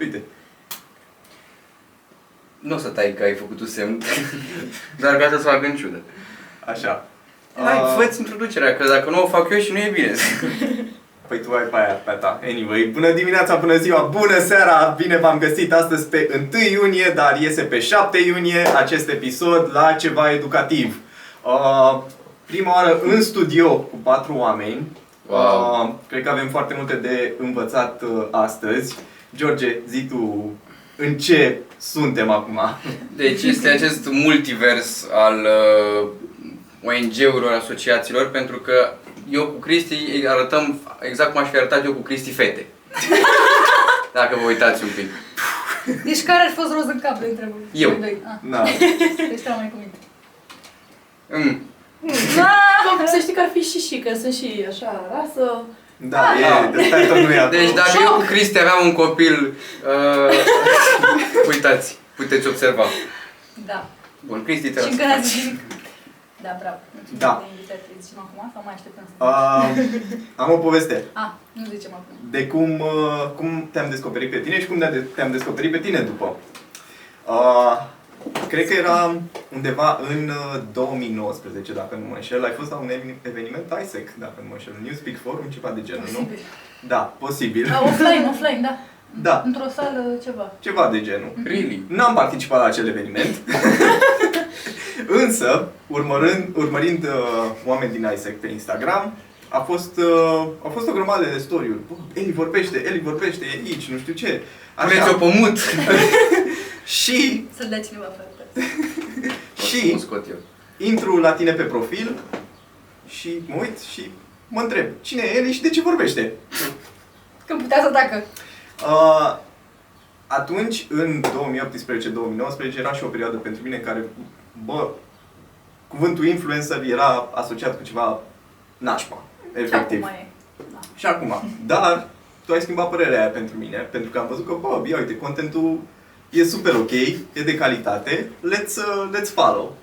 Uite. Nu o să tai că ai făcut tu semn, dar ca să-ți fac în ciudă. Așa. Hai, Ah, fă-ți introducerea, că dacă nu o fac eu și nu e bine. Păi tu ai pe aia, pe a ta. Anyway, bună dimineața, bună ziua, bună seara! Bine v-am găsit astăzi pe 1 iunie, dar iese pe 7 iunie acest episod la ceva educativ. Uh, prima oară în studio cu patru oameni. Wow. Uh, cred că avem foarte multe de învățat uh, astăzi. George, zi tu în ce suntem acum? Deci este acest multivers al uh, ONG-urilor, asociațiilor, pentru că eu cu Cristi îi arătăm exact cum aș fi arătat eu cu Cristi fete. Dacă vă uitați un pic. Deci care ar fi fost roz în cap de întrebă? Eu. Voi doi. Ah, Da. deci treaba mai cu mine. Mm. Bă, Să știi că ar fi și și, că sunt și așa rasă. Da, e, de title nu e acolo. Deci dacă eu cu Cristi aveam un copil, uh, uitați, puteți observa. Da. Bun, Cristi te Și las. încă n-ați zis nimic. Da, bravo. Mulțumesc Da. de invitație. Zicem acum sau mai așteptăm să... Uh, am o poveste. Ah, nu zicem acum. de cum, uh, cum te-am descoperit pe tine și cum te- te-am descoperit pe tine după. Uh, cred că era undeva în uh, 2019, dacă nu mă înșel. Ai fost la un eveni- eveniment ISEC, dacă nu mă înșel, Newspeak Forum, ceva de genul, nu? Posibil. Da, posibil. Ah, offline, offline, da. Da, Într-o sală, ceva. ceva de genul. Really? N-am participat la acel eveniment. Însă, urmărind, urmărind uh, oameni din ISEC pe Instagram, a fost, uh, a fost o grămadă de story-uri. Bă, Eli vorbește, Eli vorbește, e aici, nu știu ce. Puneți-o pe mut. Și, Să-l dea cineva fără și O scot eu. intru la tine pe profil și mă uit și mă întreb, cine e Eli și de ce vorbește? Când putea să tacă. Uh, atunci, în 2018-2019, era și o perioadă pentru mine în care, bă, cuvântul influencer era asociat cu ceva nașpa, Și efectiv. acum e. Da. Și acum. Dar tu ai schimbat părerea aia pentru mine, pentru că am văzut că, bă, ia uite, contentul e super ok, e de calitate, let's, uh, let's follow.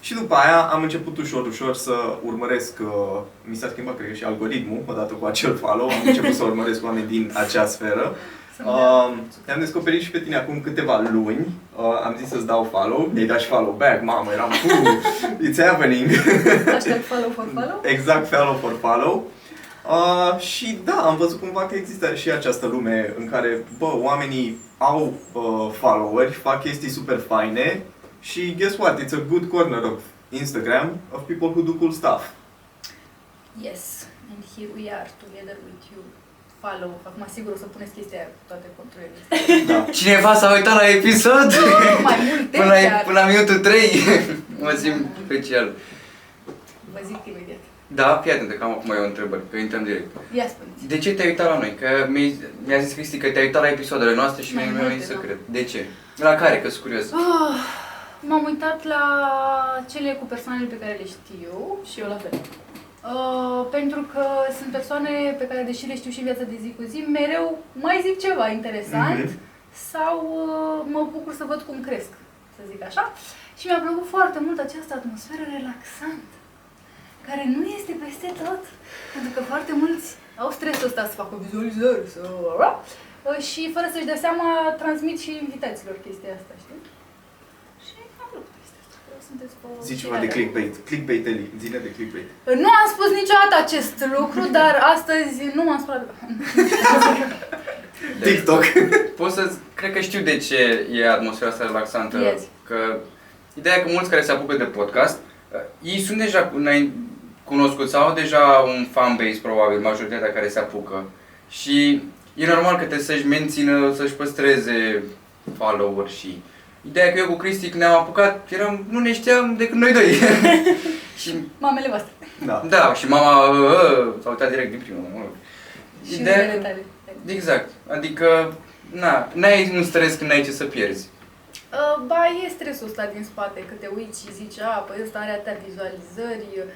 Și după aia am început ușor, ușor să urmăresc, uh, mi s-a schimbat, cred că și algoritmul, odată cu acel follow, am început să urmăresc oameni din acea sferă. Să-mi Uh, te-am descoperit și pe tine acum câteva luni, uh, am zis să-ți dau follow, mi-ai dat și follow back, mamă, eram, "Puh, it's happening. Aștept follow for follow. Exact, follow for follow. Uh, și da, am văzut cumva că există și această lume în care, bă, oamenii au uh, followeri, fac chestii super faine și guess what? It's a good corner of Instagram of people who do cool stuff. Yes, and here we are together with you. Follow. Acum sigur o să puneți chestia aia cu toate conturile. Da. Cineva s-a uitat la episod? Mai multe Până la, chiar. până la minutul 3 mă simt special. Vă zic imediat. Da, fii atent, că am acum eu întrebări, că intrăm direct. Ia spuneți. De ce te-ai uitat la noi? Că mi- mi-a zis Cristi că te-ai uitat la episoadele noastre și Mai mi-a multe, venit să da. cred. De ce? La care? Că sunt curios. Ah, m-am uitat la cele cu persoanele pe care le știu. Și eu la fel. Uh, pentru că sunt persoane pe care, deși le știu și în viața de zi cu zi, mereu mai zic ceva interesant Mhm. sau uh, mă bucur să văd cum cresc, să zic așa. Și mi-a plăcut foarte mult această atmosferă relaxantă, care nu este peste tot, pentru că foarte mulți au stresul ăsta să facă vizualizări, să... Uh, și fără să-și dea seama, transmit și invitaților chestia asta, știi? Și mi-a plăcut chestia asta, că sunteți pe... Zici ceva de clickbait. Clickbait, Eli. Zine de clickbait. Nu am spus niciodată acest lucru, dar astăzi nu m-am spus. Deci, TikTok. Pot să cred că știu de ce e atmosfera asta relaxantă. Yes. Că ideea e că mulți care se apucă de podcast, uh, ei sunt deja înainte- cunoscuți sau au deja un fanbase probabil, majoritatea care se apucă. Și e normal că trebuie să-și mențină, să-și păstreze follower și Ideea e că eu cu Cristi când ne-am apucat, eram, nu ne știam decât noi doi. și Mamele voastre. Da. da, și mama uh, uh, s-a uitat direct din primul. Mă rog. Și Ideea- numele tale. Exact. Adică, na, n-ai un stres când n-ai ce să pierzi. Uh, Ba, e stresul ăsta din spate, că te uiți și zici, a, păi ăsta are atâtea vizualizări, uh, m,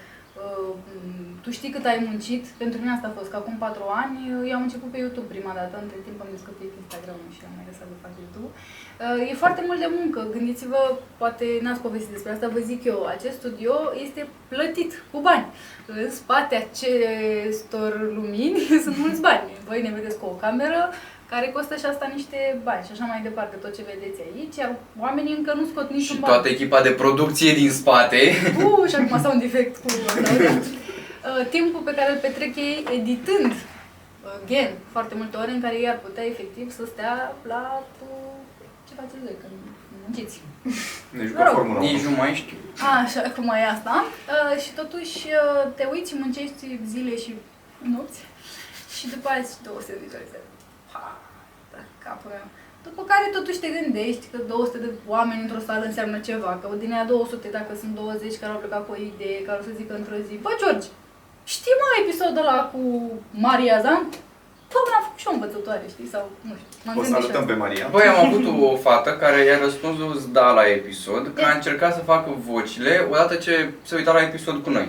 tu știi cât ai muncit, pentru mine asta a fost, că acum patru ani uh, eu am început pe YouTube prima dată, între timp am descoperit Instagram-ul și am mai lăsat de fac YouTube. Uh, E foarte mult de muncă, gândiți-vă, poate n-ați povestit despre asta, vă zic eu, acest studio este plătit cu bani. În spate acestor lumini sunt mulți bani. Voi ne vedeți cu o cameră care costă și asta niște bani și așa mai departe, tot ce vedeți aici, iar oamenii încă nu scot niciun Și ban. toată echipa de producție din spate. Uh, și acum s-au un defect cu uh, timpul pe care îl petrec ei editând uh, gen foarte multe ore în care ei ar putea efectiv să stea la uh, ce faceți voi când munciți. Ne Mă jucăm rog. Formula 1. Nici nu mai știu. Așa, cum e asta. Uh, și totuși uh, te uiți și muncești zile și nopți și după aia zici 200 de vizualizări. Pa, da, capul meu. După care totuși te gândești că 200 de oameni într-o sală înseamnă ceva, că din aia 200, dacă sunt 20 care au plecat cu o idee, care o să zică într-o zi, bă, George, știi mă episodul ăla cu Maria Zan? Bă, am făcut și o învățătoare, știi? Sau, nu știu, m-am O gândit și salutăm asta. pe Maria. Băi, am avut o fată care i-a răspuns lui da la episod, că a încercat să facă vocile odată ce se uita la episod cu noi.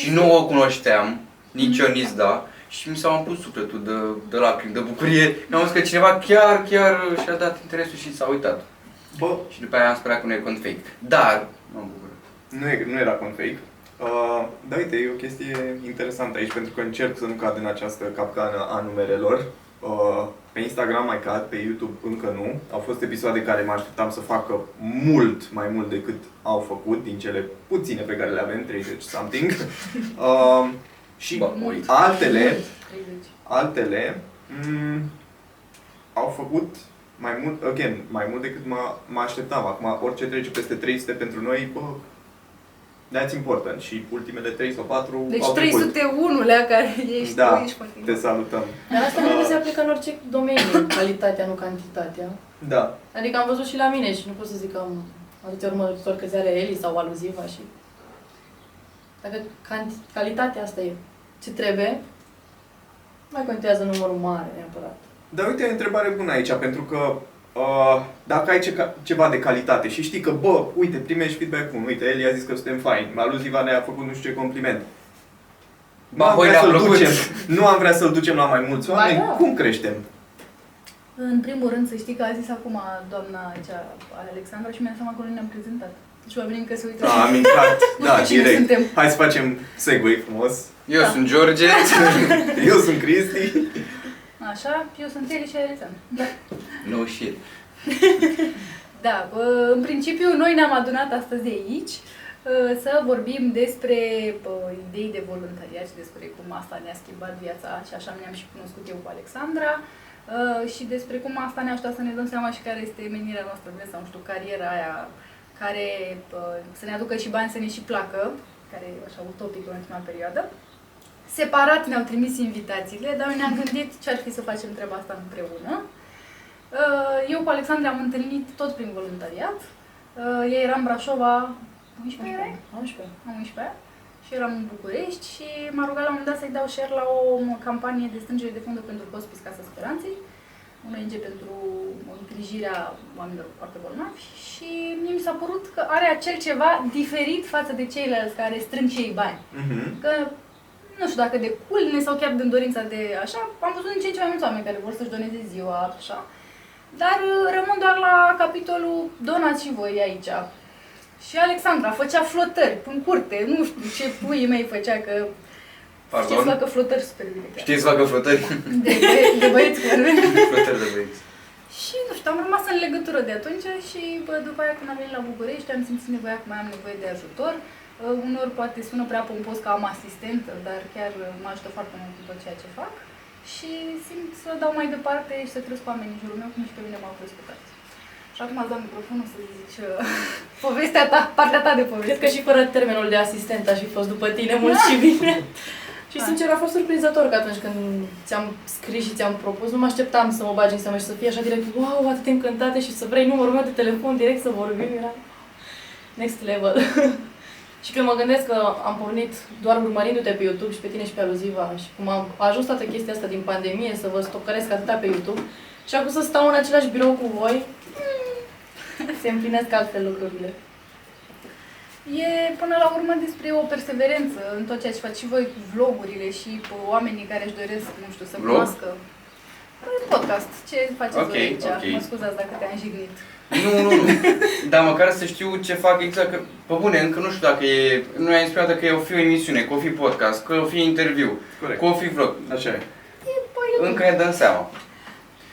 Și nu o cunoșteam, nici eu, nici da. Și mi s-a umplut sufletul de, de lacrimi, de bucurie. Am văzut că cineva chiar, chiar și-a dat interesul și s-a uitat. Bă, Și după aia am sperat că nu e cont fake. Dar, m-am bucurat. nu, e, nu era cont fake. Uh, da, uite, e o chestie interesantă aici, pentru că încerc să nu cad în această capcană a numerelor. Uh, pe Instagram mai cad, pe YouTube încă nu. Au fost episoade care mă așteptam să facă mult mai mult decât au făcut, din cele puține pe care le avem, 30 something. Uh, și Bă, uit. altele, 30. altele mm, au făcut mai mult, again, mai mult decât mă, mă așteptam. Acum, orice trece peste 300 pentru noi, bă, that's important. Și ultimele 3 sau 4 Deci au trecut. 301-lea care ești Da, tu, ești foarte Te salutăm. Dar asta nu se aplică în orice domeniu, calitatea, nu cantitatea. Da. Adică am văzut și la mine și nu pot să zic că am atâția urmăritori câți are Eli sau aluziva și... Dacă canti- calitatea asta e ce trebuie, nu mai contează numărul mare neapărat. Dar uite, e o întrebare bună aici, pentru că uh, dacă ai ce, ceva de calitate și știi că, bă, uite, primești feedback bun, uite, el i-a zis că suntem faini, aluziva ne-a făcut nu știu ce compliment. Nu Ba, am voi vrea ne-a să-l plăcut. ducem, nu am vrea să-l ducem la mai mulți Ba oameni, da. cum creștem? În primul rând, să știi că a zis acum doamna cea, Alexandra și mi-a dat seama că nu ne-am prezentat. Deci oamenii încă se uită. Da, am intrat, Nu da, știu cine direct. suntem. Hai să facem segway frumos. Eu Da. sunt George. Eu sunt Cristi. Așa, eu sunt Eli și Alexandra. Da. no shit. Da, bă, în principiu noi ne-am adunat astăzi aici uh, să vorbim despre bă, idei de voluntariat și despre cum asta ne-a schimbat viața și așa ne-am și cunoscut eu cu Alexandra uh, și despre cum asta ne ajută să ne dăm seama și care este menirea noastră, vreți sau nu știu, cariera aia care bă, să ne aducă și bani să ne și placă, care e așa utopic în ultima perioadă. Separat ne-au trimis invitațiile, dar noi ne-am gândit ce ar fi să facem treaba asta împreună. Uh, Eu cu Alexandra am întâlnit tot prin voluntariat. Uh, Eu eram în Brașova, 11 erai? 11. Am 11 și eram în București și m-a rugat la un moment dat să-i dau share la o campanie de strângere de fonduri pentru Hospice Casa Speranței, un ONG pentru îngrijirea oamenilor foarte bolnavi și mie mi s-a părut că are acel ceva diferit față de ceilalți care strâng și ei bani. Mhm. Că nu știu dacă de culme sau chiar din dorința de așa, am văzut din ce în ce mai mulți oameni care vor să-și doneze ziua, așa. Dar uh, rămân doar la capitolul donați și voi aici. Și Alexandra făcea flotări în curte, nu știu ce puii mei făcea, că știe să Pardon? facă flotări super bine. chiar. Știți să facă flotări? De, băie- de băieți care flotări de băieți. Și nu știu, am rămas în legătură de atunci și bă, după aia când am venit la București am simțit nevoia că mai am nevoie de ajutor. Uh, uneori poate sună prea pompos că am asistentă, dar chiar uh, mă ajută foarte mult cu tot ceea ce fac. Și simt să dau mai departe și să cresc oamenii în jurul meu cum și pe mine m-au crescut alții. Și acum îți dau microfonul să zici uh, povestea ta, partea ta de Cred poveste. că și fără termenul de asistent aș fi fost după tine mult și bine. Și Da. sincer a fost surprinzător că atunci când ți-am scris și ți-am propus, nu mă așteptam să mă bagi în seamă și să fie așa direct, wow, atât de încântate și să vrei numărul meu de telefon direct să vorbim, era next level. și când mă gândesc că am pornit doar urmărindu-te pe YouTube și pe tine și pe Aluziva și cum am ajuns toată chestia asta din pandemie să vă stocăresc atâta pe YouTube și acum să stau în același birou cu voi, se împlinesc altfel lucrurile. E până la urmă despre o perseverență în tot ceea ce faci și voi cu vlogurile și cu oamenii care își doresc, nu știu, să Vlog? cunoască. Păi, Podcast. Ce faceți Ok, voi aici? ok. Mă scuzați dacă te-am jignit. Nu, nu, nu. Dar măcar să știu ce fac exact. Că, pe bune, încă nu știu dacă e... Nu ai spus că o fi o emisiune, că o fi podcast, că o fi interviu, Corect. că o fi vlog. Așa e. Păi, Încă ne dăm seama.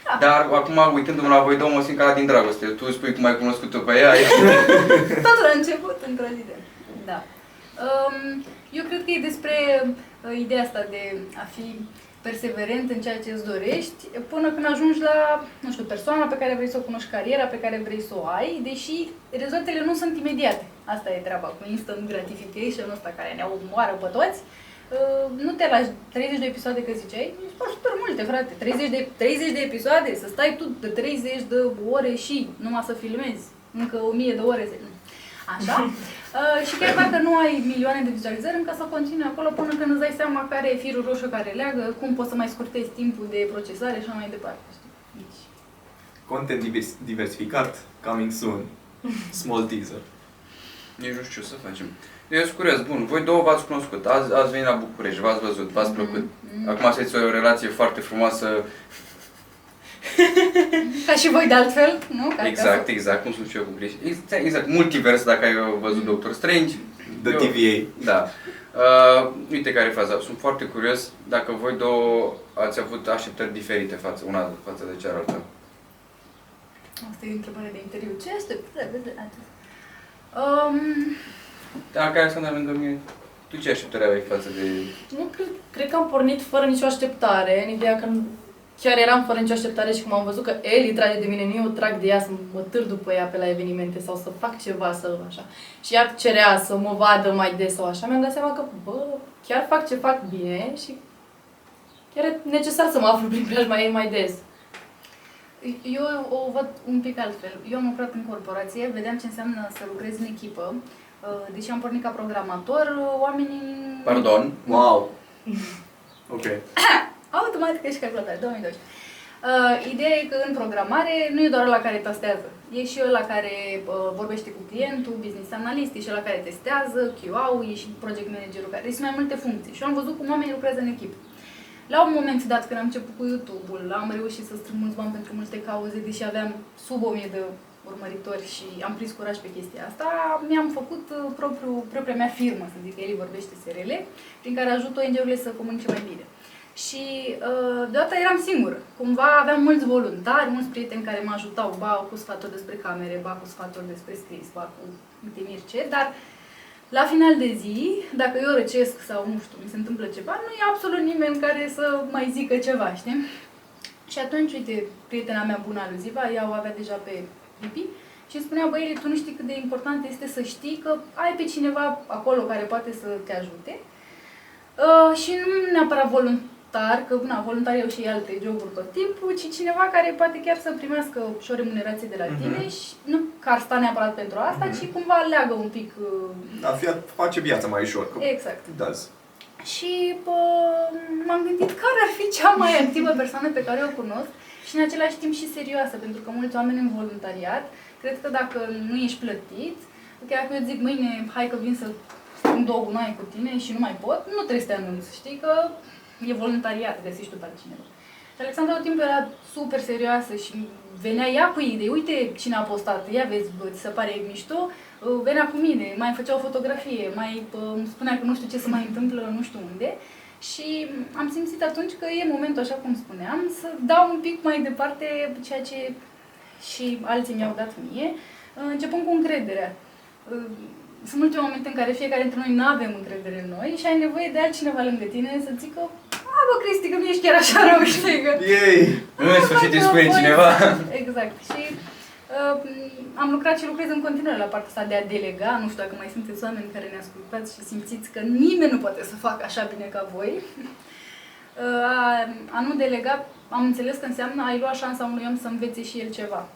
Da, Dar acum, uitându-mă la voi două, mă simt ca la din dragoste. Tu spui cum ai cunoscut-o pe ea. e- Totul a început într-o zi de... Da. Um, eu cred că e despre uh, ideea asta de a fi perseverent în ceea ce îți dorești până când ajungi la, nu știu, persoana pe care vrei să o cunoști, cariera pe care vrei să o ai, deși rezultatele nu sunt imediate. Asta e treaba cu instant gratification ăsta care ne omoară pe toți. Uh, nu te lași 30 de episoade că ziceai, îți faci super multe, frate. 30 de, 30 de episoade, să stai tu de 30 de ore și numai să filmezi. Încă 1000 de ore. să- Așa? Uh, și chiar dacă nu ai milioane de vizualizări, încă să continui acolo până când îți dai seama care e firul roșu care leagă, cum poți să mai scurtezi timpul de procesare și așa mai departe. știi? Deci, Content divers- diversificat, coming soon. Small teaser. Nici nu știu ce să facem. Eu sunt curios, bun, voi două v-ați cunoscut, azi, ați venit la București, v-ați văzut, v-ați plăcut. mm. Acum sunteți o relație foarte frumoasă, Ca și voi de altfel, nu? Ca exact, exact, cum sunt și eu cu Cristi. Exact, exact, multivers, dacă ai văzut Doctor Strange. The Eu- TVA. Da. Uh, uite care e faza. Sunt foarte curios dacă voi două ați avut așteptări diferite față una față de cealaltă. Asta e o întrebare de interviu. Ce este? Um, Dacă Alexandra lângă mine, tu ce așteptări aveai față de... Nu cred, cred că am pornit fără nicio așteptare, în ideea că chiar eram fără nicio așteptare și cum am văzut că Eli trage de mine, nu eu trag de ea să mă târ după ea pe la evenimente sau să fac ceva, să așa. Și ea cerea să mă vadă mai des sau așa, mi-am dat seama că, bă, chiar fac ce fac bine și chiar e necesar să mă aflu prin preajma ei mai des. eu o văd un pic altfel. Eu am lucrat în corporație, vedeam ce înseamnă să lucrezi în echipă. Uh, Deși am pornit ca programator, uh, oamenii... Pardon? Wow. Ok. Automatică și calculatoare, 2020. Uh, ideea e că în programare nu e doar la care tastează. E și la care uh, vorbește cu clientul, business analyst, e și la care testează, QA, e și project managerul, care sunt mai multe funcții. Și eu am văzut cum oamenii lucrează în echipă. La un moment dat, când am început cu YouTube-ul, am reușit să strâng mulți bani pentru multe cauze, deși aveam sub 1000 de urmăritori și am prins curaj pe chestia asta, mi-am făcut uh, propriu, propria mea firmă, să zic, Eli vorbește SRL, prin care ajut ONG-urile să comunice mai bine. Și uh, deodată eram singură. Cumva aveam mulți voluntari, mulți prieteni care mă ajutau, ba cu sfaturi despre camere, ba cu sfaturi despre scris, ba cu temir ce, dar la final de zi, dacă eu răcesc sau nu știu, mi se întâmplă ceva, nu e absolut nimeni care să mai zică ceva, știi? Și atunci, uite, prietena mea bună aluziva, ea o avea deja pe Pipi și îmi spunea, băi, tu nu știi cât de important este să știi că ai pe cineva acolo care poate să te ajute Uh, și nu neapărat voluntar, că na, voluntar eu și alte joburi tot timpul, ci cineva care poate chiar să primească și o remunerație de la Mhm. tine și nu că ar sta neapărat pentru asta, Mhm. ci cumva leagă un pic... Uh, Da, fie, face viața mai ușor. Că exact. it does. Și bă, m-am gândit care ar fi cea mai activă persoană pe care o cunosc și în același timp și serioasă, pentru că mulți oameni în voluntariat, cred că dacă nu ești plătit, chiar dacă eu zic mâine, hai că vin să strâng două gunoaie cu tine și nu mai pot, nu trebuie să te anunț, știi că e voluntariat, găsești tu pe altcineva. Și Alexandra tot timpul era super serioasă și venea ea cu idei, uite cine a postat, ia vezi, bă, ți se pare mișto, Uh, venea cu mine, mai făcea o fotografie, mai uh, îmi spunea că nu știu ce se mai întâmplă, nu știu unde. Și am simțit atunci că e momentul, așa cum spuneam, să dau un pic mai departe ceea ce și alții mi-au dat mie, uh, începând cu încrederea. Uh, Sunt multe momente în care fiecare dintre noi nu avem încredere în noi și ai nevoie de altcineva lângă tine să zică a, bă, Cristi, că nu ești chiar așa rău, știi că... Yay! În sfârșit îi Facă spune voi- cineva. Exact. Și uh, am lucrat și lucrez în continuare la partea asta de a delega. Nu știu dacă mai sunteți oameni care ne ascultați și simțiți că nimeni nu poate să facă așa bine ca voi. Uh, a, a nu delega, am înțeles că înseamnă a-i lua șansa unui om să învețe și el ceva.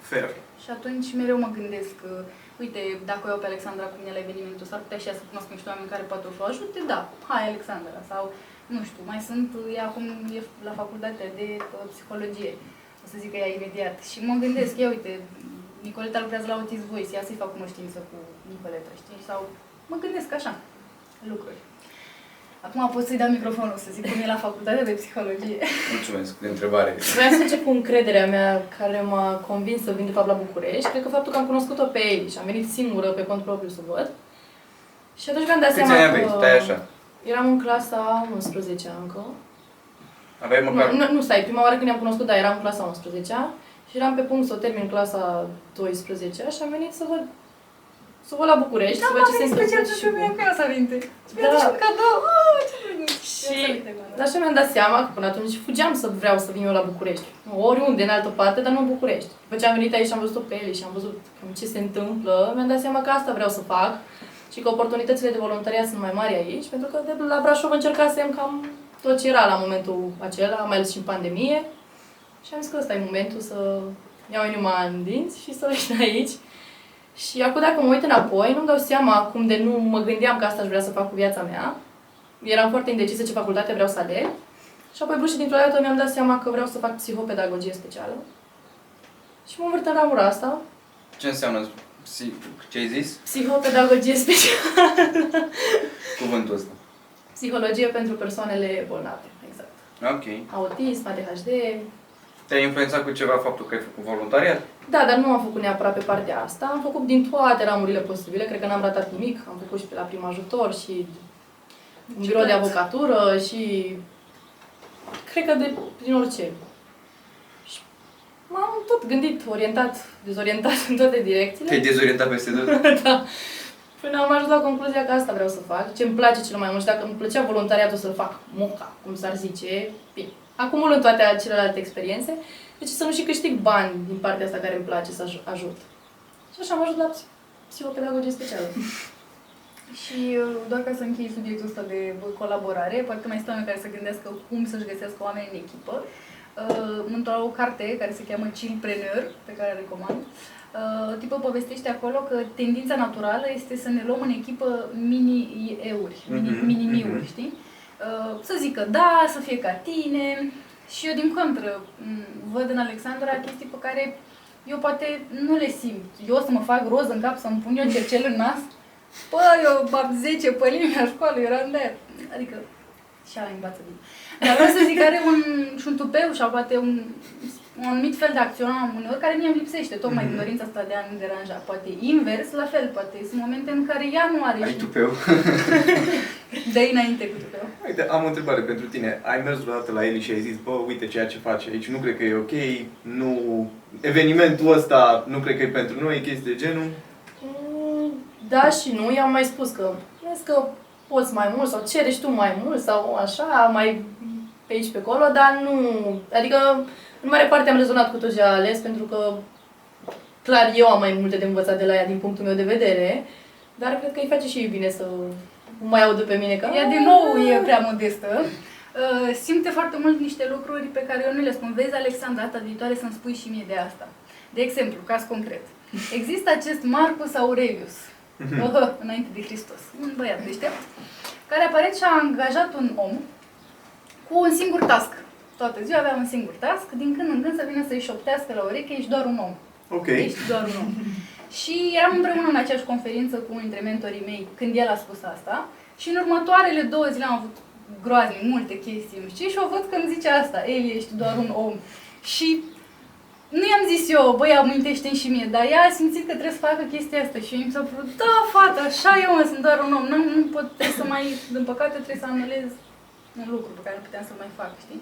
Fair. Și atunci mereu mă gândesc că, uite, dacă o iau pe Alexandra cu mine la evenimentul, s-ar putea și ea să cunoască niște oameni care poate o să o ajute, da, hai Alexandra, sau, nu știu, mai sunt, ea acum e la facultatea de uh, psihologie, o să zic că ea imediat. Și mă gândesc, ia uite, Nicoleta lucrează la Autism Voice, ia să-i fac cunoștință cu Nicoleta, știi? Sau mă gândesc așa, lucruri. Acum pot să-i dau microfonul să zic cum e la facultatea de psihologie. Mulțumesc de întrebare. Vreau să încep cu încrederea mea care m-a convins să vin de fapt la București. Cred că faptul că am cunoscut-o pe Eli și am venit singură pe cont propriu să văd. Și atunci mi-am dat Câți seama ani aveai? că Stai așa. eram în clasa 11 încă. Aveai măcar... Nu, nu, nu, stai, prima oară când ne-am cunoscut, da, eram în clasa 11 și eram pe punct să o termin clasa 12 și am venit să văd să văd la București, să văd ce se întâmplă și cu... cu ea să aminte. Da. Da. un cadou. Ah, ce drăguț. Și Ia să aminte cu ea. Dar așa mi-am dat seama că până atunci fugeam să vreau să vin eu la București. Oriunde, în altă parte, dar nu în București. După ce am venit aici și am văzut pe ele și am văzut cam ce se întâmplă, mi-am dat seama că asta vreau să fac și că oportunitățile de voluntariat sunt mai mari aici, pentru că de la Brașov încercasem cam tot ce era la momentul acela, mai ales și în pandemie. Și am zis că ăsta e momentul să iau inima în dinți și să vin aici. Și acum dacă mă uit înapoi, nu-mi dau seama cum de nu mă gândeam că asta aș vrea să fac cu viața mea. Eram foarte indecisă ce facultate vreau să aleg. Și apoi, brusc, dintr-o dată mi-am dat seama că vreau să fac psihopedagogie specială. Și mă învârt în ramura asta, Ce înseamnă psi- ce ai zis? psihopedagogie specială. Cuvântul ăsta. Psihologie pentru persoanele bolnave, exact. Ok. Autism, ADHD. Te-a influențat cu ceva faptul că ai făcut voluntariat? Da, dar nu am făcut neapărat pe partea asta. Am făcut din toate ramurile posibile. Cred că n-am ratat nimic. Am făcut și pe la prim ajutor și un birou de avocatură și cred că de prin orice. Și m-am tot gândit, orientat, dezorientat în toate direcțiile. Te-ai dezorientat peste tot? da. Până am ajuns la concluzia că asta vreau să fac, ce îmi place cel mai mult și dacă îmi plăcea voluntariatul să-l fac moca, cum s-ar zice, bine. Acumulând toate celelalte experiențe, deci să nu și câștig bani din partea asta care îmi place să aj- ajut. Și așa am ajuns la psi- psihopedagogie specială. Și uh, doar ca să închei subiectul ăsta de colaborare, poate că mai sunt oameni care să gândească cum să-și găsească oameni în echipă. Uh, într-o carte care se cheamă Chillpreneur, pe care o recomand, uh, tipul povestește acolo că tendința naturală este să ne luăm în echipă mini-euri, mini, Mhm, mini-miuri, mhm. știi? Uh, să zică da, să fie ca tine și eu din contră m, văd în Alexandra chestii pe care eu poate nu le simt. Eu o să mă fac roz în cap, să-mi pun eu cercel în nas Bă, eu am 10 pe linia școală, eram de Adică, și ala învață bine. Dar vreau să zic, are un, și un tupeu sau poate un, un anumit fel de acțiune uneori care mie îmi lipsește, tocmai din dorința asta de a nu deranja. Poate invers, la fel, poate sunt momente în care ea nu are Ai și tupeu? dă înainte cu tupeu. Uite, am o întrebare pentru tine. Ai mers vreodată la Eli și ai zis, bă, uite ceea ce faci aici, nu cred că e ok, nu... Evenimentul ăsta nu cred că e pentru noi, chestii de genul. Mm, Da și nu, i-am mai spus că vezi că poți mai mult sau cere și tu mai mult sau așa, mai pe aici pe acolo, dar nu, adică în mare parte am rezonat cu tot ce a ales pentru că clar eu am mai multe de învățat de la ea din punctul meu de vedere, dar cred că îi face și ei bine să nu mai audă pe mine că Ea din nou e prea modestă. Uh, simte foarte mult niște lucruri pe care eu nu le spun. Vezi, Alexandra, data viitoare să-mi spui și mie de asta. De exemplu, caz concret. Există acest Marcus Aurelius, uh, înainte de Hristos, un băiat deștept, care apare și a angajat un om cu un singur task. Toată ziua avea un singur task, din când în când să vină să-i șoptească la ureche, ești doar un om. Ok. Ești doar un om. Și eram împreună în aceeași conferință cu unul dintre mentorii mei când el a spus asta și în următoarele două zile am avut groaznic, multe chestii, nu știu, și o văd că îmi zice asta, Eli, ești doar un om. Și nu i-am zis eu, băi, amintește și mie, dar ea a simțit că trebuie să facă chestia asta și mi s-a părut, da, fata, așa eu mă, sunt doar un om, nu, nu pot, trebuie să mai, din păcate trebuie să anulez un lucru pe care nu puteam să-l mai fac, știi?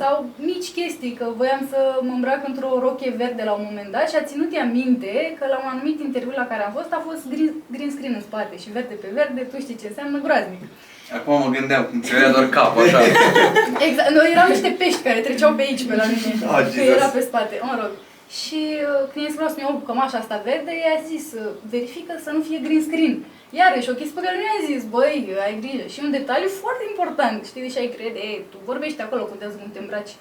Sau mici chestii, că voiam să mă îmbrac într-o rochie verde la un moment dat și a ținut ea minte că la un anumit interviu la care am fost a fost green, green screen în spate și verde pe verde, tu știi ce înseamnă groaznic. Acum mă gândeam, cum ți vedea doar capul așa. Exact, noi erau niște pești care treceau pe aici, pe la mine, Ah, că Jesus. era pe spate, mă rog. Și uh, când i-am spus să-mi iau cămașa asta verde, i-a zis, uh, verifică să nu fie green screen. Iarăși, o chestie pe care nu i-a zis, băi, ai grijă. Și un detaliu foarte important, știi, deși ai crede, e, tu vorbești acolo, contează cum te îmbraci.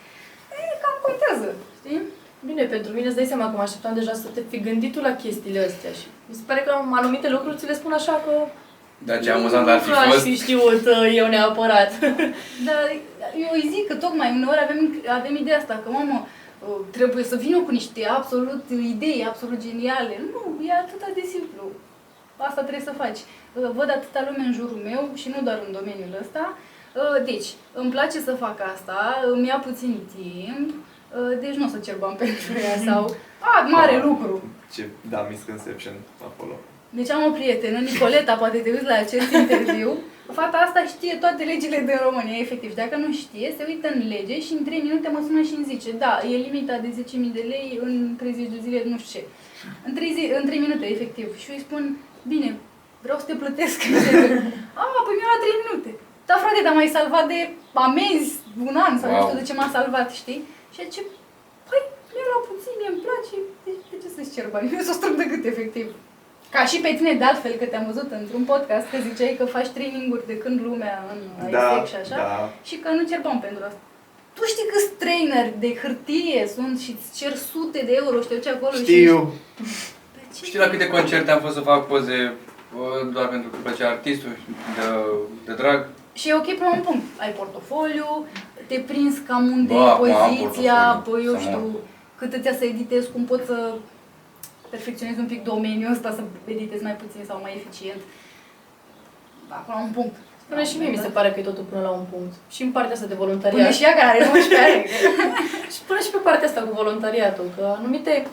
E, cam contează, știi? Bine, pentru mine îți dai seama că mă așteptam deja să te fi gândit tu la chestiile astea și mi se pare că anumite lucruri ți le spun așa că Dar ce amuzant ar fi nu aș fost. fi știut uh, eu neapărat. Dar eu îi zic că tocmai uneori avem, avem ideea asta, că mamă, uh, trebuie să vină cu niște absolut idei, absolut geniale. Nu, e atât de simplu. Asta trebuie să faci. Uh, Văd atâta lume în jurul meu și nu doar în domeniul ăsta. Uh, Deci, îmi place să fac asta, îmi ia puțin timp, uh, deci nu o să cer bani pentru ea sau... A, mare Ah. lucru! Ce, da, misconception acolo. Deci am o prietenă, Nicoleta, poate te uiți la acest interviu. Fata asta știe toate legile din România, efectiv. Și dacă nu știe, se uită în lege și în 3 minute mă sună și îmi zice da, e limita de 10.000 de lei în 30 de zile, nu știu ce. În 3, zi, în 3 minute, efectiv. Și eu îi spun, bine, vreau să te plătesc. A, păi mi-a luat 3 minute. Da, frate, dar m-ai salvat de amenzi un an sau nu Wow. știu de ce m-a salvat, știi? Și ce, păi, mi-a luat puțin, mie îmi place, de, de ce să-ți cer bani? Eu să strâng de cât, efectiv. Ca și pe tine, de altfel, că te-am văzut într-un podcast, că ziceai că faci traininguri de când lumea în Da, ISEC și așa, da. și că nu cer bani pentru asta. Tu știi câți trainer de hârtie sunt și îți cer sute de euro, știu ce acolo și... Știu. Pe ce? Știi la câte concerte am fost să fac poze uh, doar pentru că îmi plăcea artistul de, de drag? Și e ok până la un punct. Ai portofoliu, te prinzi cam unde Bă, e acum am poziția, portofoliu, păi eu să știu, mor. cât îți ia să editezi, cum poți să perfecționezi un pic domeniul ăsta, să editezi mai puțin sau mai eficient. Da, până la un punct. Până și mie mi se pare că e totul până la un punct. Și în partea asta de voluntariat. Până și ea care are 19 ani. Și până și pe partea asta cu voluntariatul, că anumite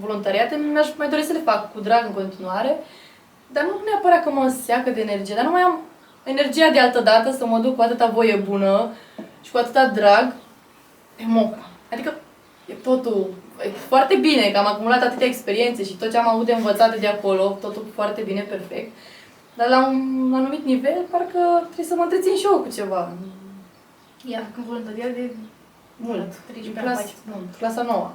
voluntariate mi-aș mai dori să le fac cu drag în continuare, dar nu neapărat că mă seacă de energie, dar nu mai am energia de altă dată să mă duc cu atâta voie bună și cu atâta drag pe moca. Adică e totul e foarte bine că am acumulat atâtea experiențe și tot ce am avut de învățat de acolo, totul foarte bine, perfect. Dar la un anumit nivel, parcă trebuie să mă întrețin și eu cu ceva. Ia, când voluntariat de Mult. 13 ani, Clas, 14. nu, clasa nouă.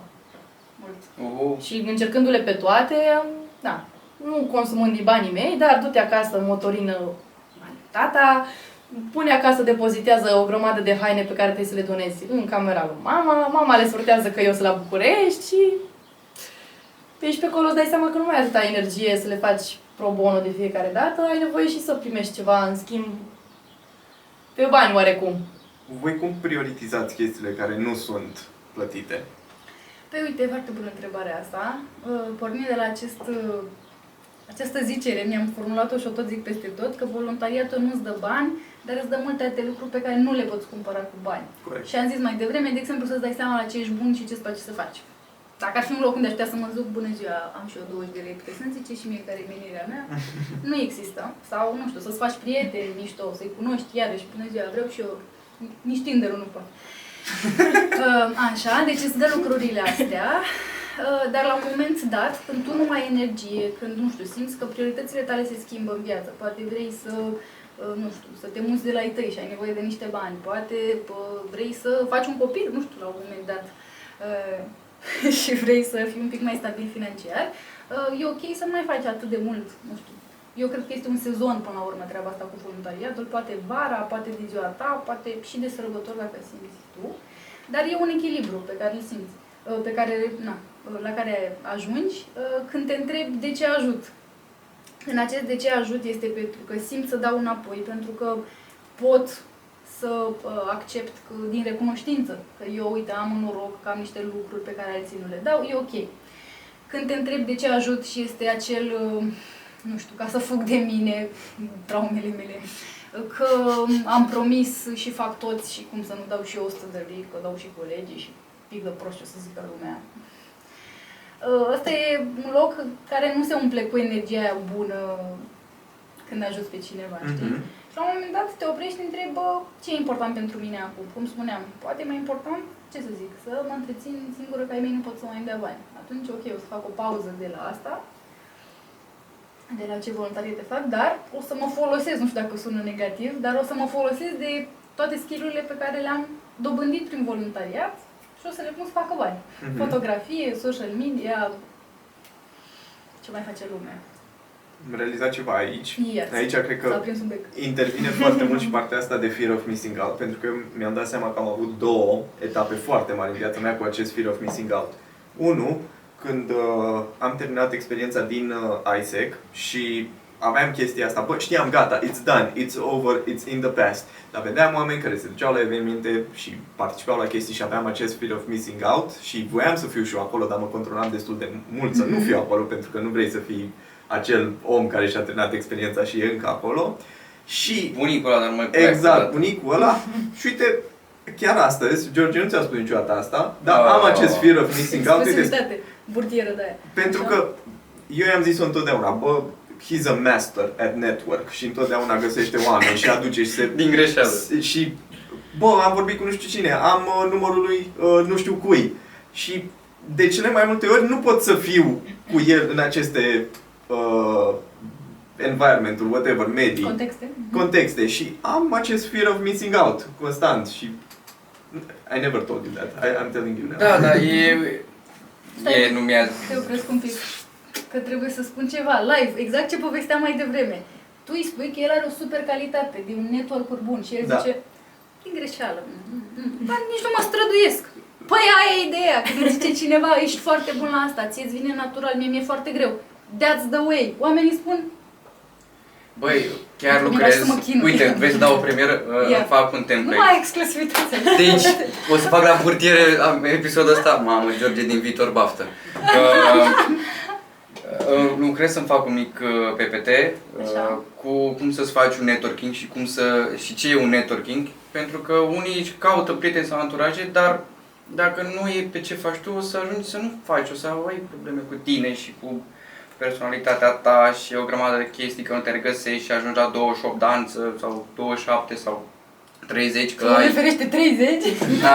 Mult. Uh, Și încercându-le pe toate, am- da, nu consumând din banii mei, dar du-te acasă în motorină tata, pune acasă, depozitează o grămadă de haine pe care trebuie să le donezi în camera lui mama, mama le sortează că eu sunt la București și pe aici pe acolo îți dai seama că nu mai ai atâta energie să le faci pro bono de fiecare dată, ai nevoie și să primești ceva în schimb pe bani oarecum. Voi cum prioritizați chestiile care nu sunt plătite? Păi uite, foarte bună întrebarea asta. Uh, Pornind de la acest, uh, această zicere, mi-am formulat-o și o tot zic peste tot, că voluntariatul nu-ți dă bani, dar îți dă multe alte lucruri pe care nu le poți cumpăra cu bani. Corect. Și am zis mai devreme, de exemplu, să-ți dai seama la ce ești bun și ce-ți place să faci. Dacă ar fi un loc unde aș putea să mă zic, bună ziua, am și eu 20 de lei, puteți să-mi zice și mie care e menirea mea, nu există. Sau, nu știu, să-ți faci prieteni mișto, să-i cunoști iarăși, bună ziua, vreau și eu, nici tinder nu pot. Uh, Așa, deci îți dă lucrurile astea, uh, dar la un moment dat, când tu nu mai ai energie, când, nu știu, simți că prioritățile tale se schimbă în viață, poate vrei să, uh, nu știu, să te muți de la ei tăi și ai nevoie de niște bani, poate uh, vrei să faci un copil, nu știu, la un moment dat, uh, și vrei să fii un pic mai stabil financiar, uh, e ok să nu mai faci atât de mult, nu știu, eu cred că este un sezon până la urmă treaba asta cu voluntariatul, poate vara, poate de ziua ta, poate și de sărbători dacă simți tu, dar e un echilibru pe care îl simți, uh, pe care, na, uh, la care ajungi uh, când te întrebi de ce ajut. În acest de ce ajut este pentru că simt să dau înapoi, pentru că pot să uh, accept că, din recunoștință că eu, uite, am un noroc, că am niște lucruri pe care alții nu le dau, e ok. Când te întrebi de ce ajut și este acel, uh, nu știu, ca să fug de mine, traumele mele, că am promis și fac toți și cum să nu dau și eu 100 de lei, că dau și colegii și pic de prost ce o să zică lumea. Uh, Ăsta e un loc care nu se umple cu energia aia bună când ajuți pe cineva, știi? Mhm. Și la un moment dat te oprești și te întrebi, bă, ce e important pentru mine acum? Cum spuneam, poate e mai important, ce să zic, să mă întrețin singură că ai mei nu pot să mai îmi dea bani. Atunci, ok, o să fac o pauză de la asta, de la ce voluntariate fac, dar o să mă folosesc, nu știu dacă sună negativ, dar o să mă folosesc de toate skillurile pe care le-am dobândit prin voluntariat și o să le pun să facă bani. Mhm. Fotografie, social media, ce mai face lumea. Am realizat ceva aici. Yes. Aici cred S-a că prins un bec. intervine foarte mult și partea asta de fear of missing out, pentru că mi-am dat seama că am avut două etape foarte mari în viața mea cu acest fear of missing out. Unu, când uh, am terminat experiența din uh, ISEC și aveam chestia asta, bă, știam, gata, it's done, it's over, it's in the past. Dar vedeam oameni care se duceau la evenimente și participau la chestii și aveam acest fear of missing out și voiam să fiu și eu acolo, dar mă controlam destul de mult să nu fiu acolo, pentru că nu vrei să fii acel om care și-a terminat experiența și e încă acolo. Și bunicul ăla, dar nu mai Exact, bunicul ăla. Și uite, chiar astăzi, George nu ți-a spus niciodată asta, dar Ah. am acest fear of missing out. Uite, Exclusivitate, burtieră de aia. pentru Așa. că eu i-am zis-o întotdeauna, bă, he's a master at network și întotdeauna găsește oameni și aduce și se... Din greșeală. Și, bă, am vorbit cu nu știu cine, am uh, numărul lui uh, nu știu cui. Și de cele mai multe ori nu pot să fiu cu el în aceste uh, environment whatever, medii, Contexte? contexte și am acest fear of missing out constant și I never told you that. I, I'm telling you now. Da, da, e... E, nu mi-a... Te opresc un pic. Că trebuie să spun ceva live, exact ce povesteam mai devreme. Tu îi spui că el are o super calitate, de un network bun și el Da. zice, din greșeală, mm, mm, ba, nici nu mă străduiesc. Păi aia e ideea, când îți zice cineva, ești foarte bun la asta, ție îți vine natural, mie mi-e foarte greu. That's the way. Oamenii spun, Băi, chiar Bine, lucrez... hai să mă chinui. Uite, vrei să dau o premieră? Uh, Ia. Îmi fac un nu template. mai ai exclusivitate. Deci, o să fac la burtiere am- episodul ăsta. Mamă, George din viitor baftă. Uh, uh, lucrez să-mi fac un mic uh, PPT uh, Așa. cu cum să-ți faci un networking și cum să și ce e un networking. Pentru că unii își caută prieteni sau anturaje, dar dacă nu e pe ce faci tu, o să ajungi să nu faci, o să ai probleme cu tine și cu personalitatea ta și o grămadă de chestii că nu te regăsești și ajungi la 28 de ani să- sau 27 sau 30 că Că ai referește 30.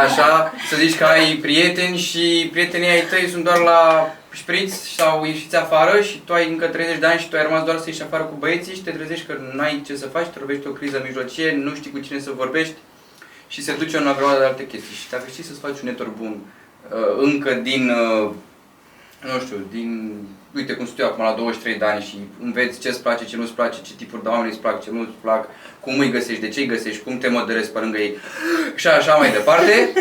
Așa, să zici că ai prieteni și prietenii ai tăi sunt doar la șpriț sau ieșiți afară și tu ai încă 30 de ani și tu ai rămas doar să ieși afară cu băieții și te trezești că nu ai ce să faci, te lovești o criză mijlocie, nu știi cu cine să vorbești și se duce în o grămadă de alte chestii. Și dacă știi să-ți faci un network bun uh, încă din, uh, nu știu, din, uite cum sunt eu acum la 23 de ani și înveți ce-ți place, ce nu-ți place, ce tipuri de oameni îți plac, ce nu-ți plac, cum îi găsești, de ce îi găsești, cum te moderezi pe lângă ei și așa mai departe,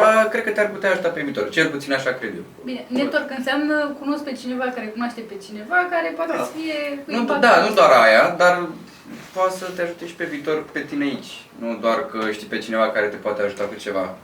uh, cred că te-ar putea ajuta pe viitor. Cel puțin așa cred eu. Bine, network înseamnă cunosc pe cineva care cunoaște pe cineva care poate Da. să fie cu Nu, impact. da, nu doar aia, dar poate să te ajute și pe viitor pe tine aici. Nu doar că știi pe cineva care te poate ajuta cu ceva.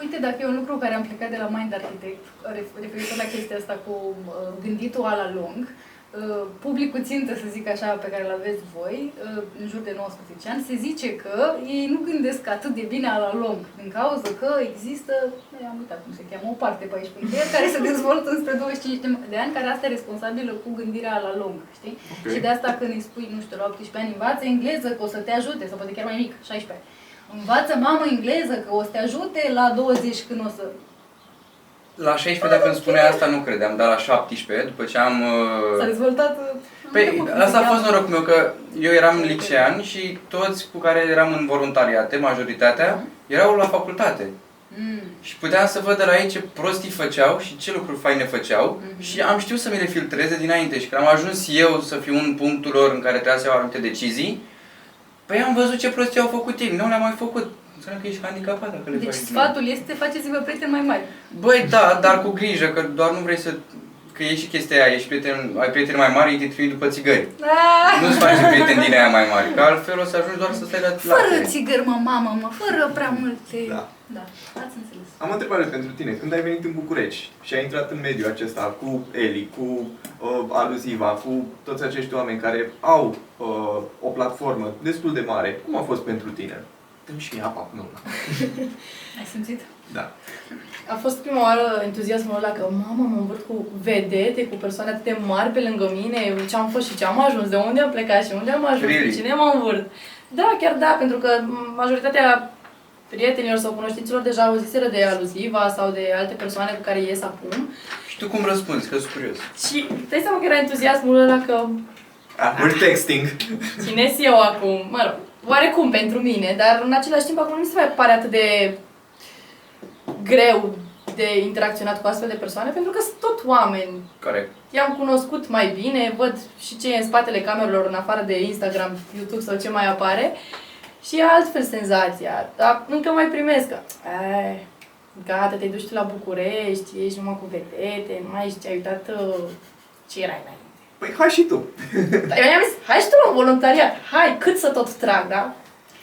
Uite, dacă e un lucru care am plecat de la Mind Architect, ref- referitor la chestia asta cu uh, gânditul ala lung, uh, publicul țintă, să zic așa, pe care îl aveți voi, uh, în jur de 19 ani, se zice că ei nu gândesc atât de bine ala lung, din cauza că există, eh, am uitat cum se cheamă, o parte pe aici, pe nicăieri, care se dezvoltă înspre 25 de- de ani, care asta e responsabilă cu gândirea ala lung, știi? Ok. Și de asta când îi spui, nu știu, la 18 ani, învață engleză, că o să te ajute, sau poate chiar mai mic, 16 Învață mamă engleză, că o să te ajute la 20 când o să... La 16, dacă îmi spuneai asta, nu credeam, dar la 17, după ce am... S-a Uh, dezvoltat... uh, nu Păi, știu cum se asta a cheamă. fost norocul meu, că eu eram licean și toți cu care eram în voluntariate, majoritatea, erau la facultate. Mm. Și puteam să văd de la ei ce prostii făceau și ce lucruri faine făceau Mhm. și am știut să mi le filtreze dinainte și când am ajuns eu să fiu în punctul lor în care trebuia să iau anumite decizii, păi am văzut ce prostii au făcut ei, nu le-am mai făcut. Înseamnă că ești handicapat dacă le Deci faci. sfatul este faceți-vă prieteni mai mari. Băi, da, dar cu grijă, că doar nu vrei să... Că e și chestia aia, ești prieten, ai prieteni mai mari, ei te trimit după țigări. Ah! Nu-ți faci prieteni din aia mai mari, că altfel o să ajungi doar să stai la Fără latte. țigări, mă, mamă, mă, fără prea multe... Da. Da, ați înțeles. Am o întrebare pentru tine. Când ai venit în București și ai intrat în mediul acesta cu Eli, cu uh, Aluziva, cu toți acești oameni care au uh, o platformă destul de mare, cum a fost pentru tine? Dă-mi și mie apa până una. Ai simțit? Da. A fost prima oară entuziasmul ăla că, mamă, mă învârt cu vedete, cu persoane atât de mari pe lângă mine, ce am fost și ce am ajuns, de unde am plecat și unde am ajuns, Really? cu cine mă învârt. Da, chiar da, pentru că majoritatea prietenilor sau cunoștinților deja auziseră de aluziva sau de alte persoane cu care ies acum. Și tu cum răspunzi, că sunt curios. Și dai seama că era entuziasmul ăla că Ah, we're texting. ținesc eu acum, mă rog, oarecum pentru mine, dar în același timp acum nu mi se mai pare atât de greu de interacționat cu astfel de persoane, pentru că sunt tot oameni. Corect. I-am cunoscut mai bine, văd și ce e în spatele camerelor, în afară de Instagram, YouTube sau ce mai apare. Și e altfel senzația, dar încă mai primesc că, "Ai, gata, te duci tu la București, ești numai cu vedete, nu mai ești, ai uitat uh, ce erai înainte. Păi hai și tu. Dar eu i-am zis, hai și tu la voluntariat, hai, cât să tot trag, da?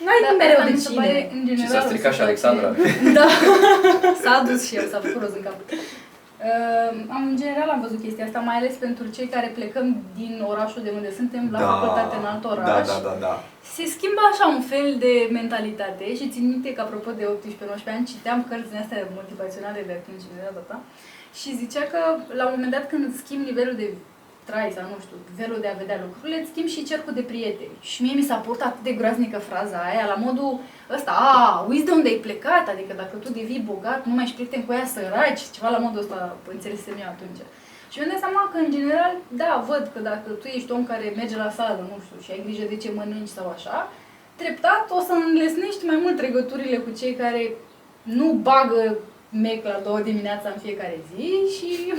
N-ai Da, mereu asta de mi se cine. pare, în Și general, s-a o stricat și situație- Alexandra. Da. S-a dus și el, s-a făcut roz în cap. Uh, am, în general am văzut chestia asta, mai ales pentru cei care plecăm din orașul de unde suntem la facultate în alt oraș. Da, da, da, da. Se schimbă așa un fel de mentalitate și țin minte că apropo de 18-19 ani citeam cărți din astea motivaționale de atunci de data ta și zicea că la un moment dat când îți schimbi nivelul de trai sau nu știu, velul de a vedea lucrurile, îți schimbi și cercul de prieteni. Și mie mi s-a părut atât de groaznică fraza aia, la modul ăsta, a, uiți de unde ai plecat, adică dacă tu devii bogat, nu mai ești prieten cu ea săraci, ceva la modul ăsta, înțelesem eu atunci. Și mi-am dat seama că, în general, da, văd că dacă tu ești om care merge la sală, nu știu, și ai grijă de ce mănânci sau așa, treptat o să înlesnești mai mult legăturile cu cei care nu bagă mec la două dimineața în fiecare zi și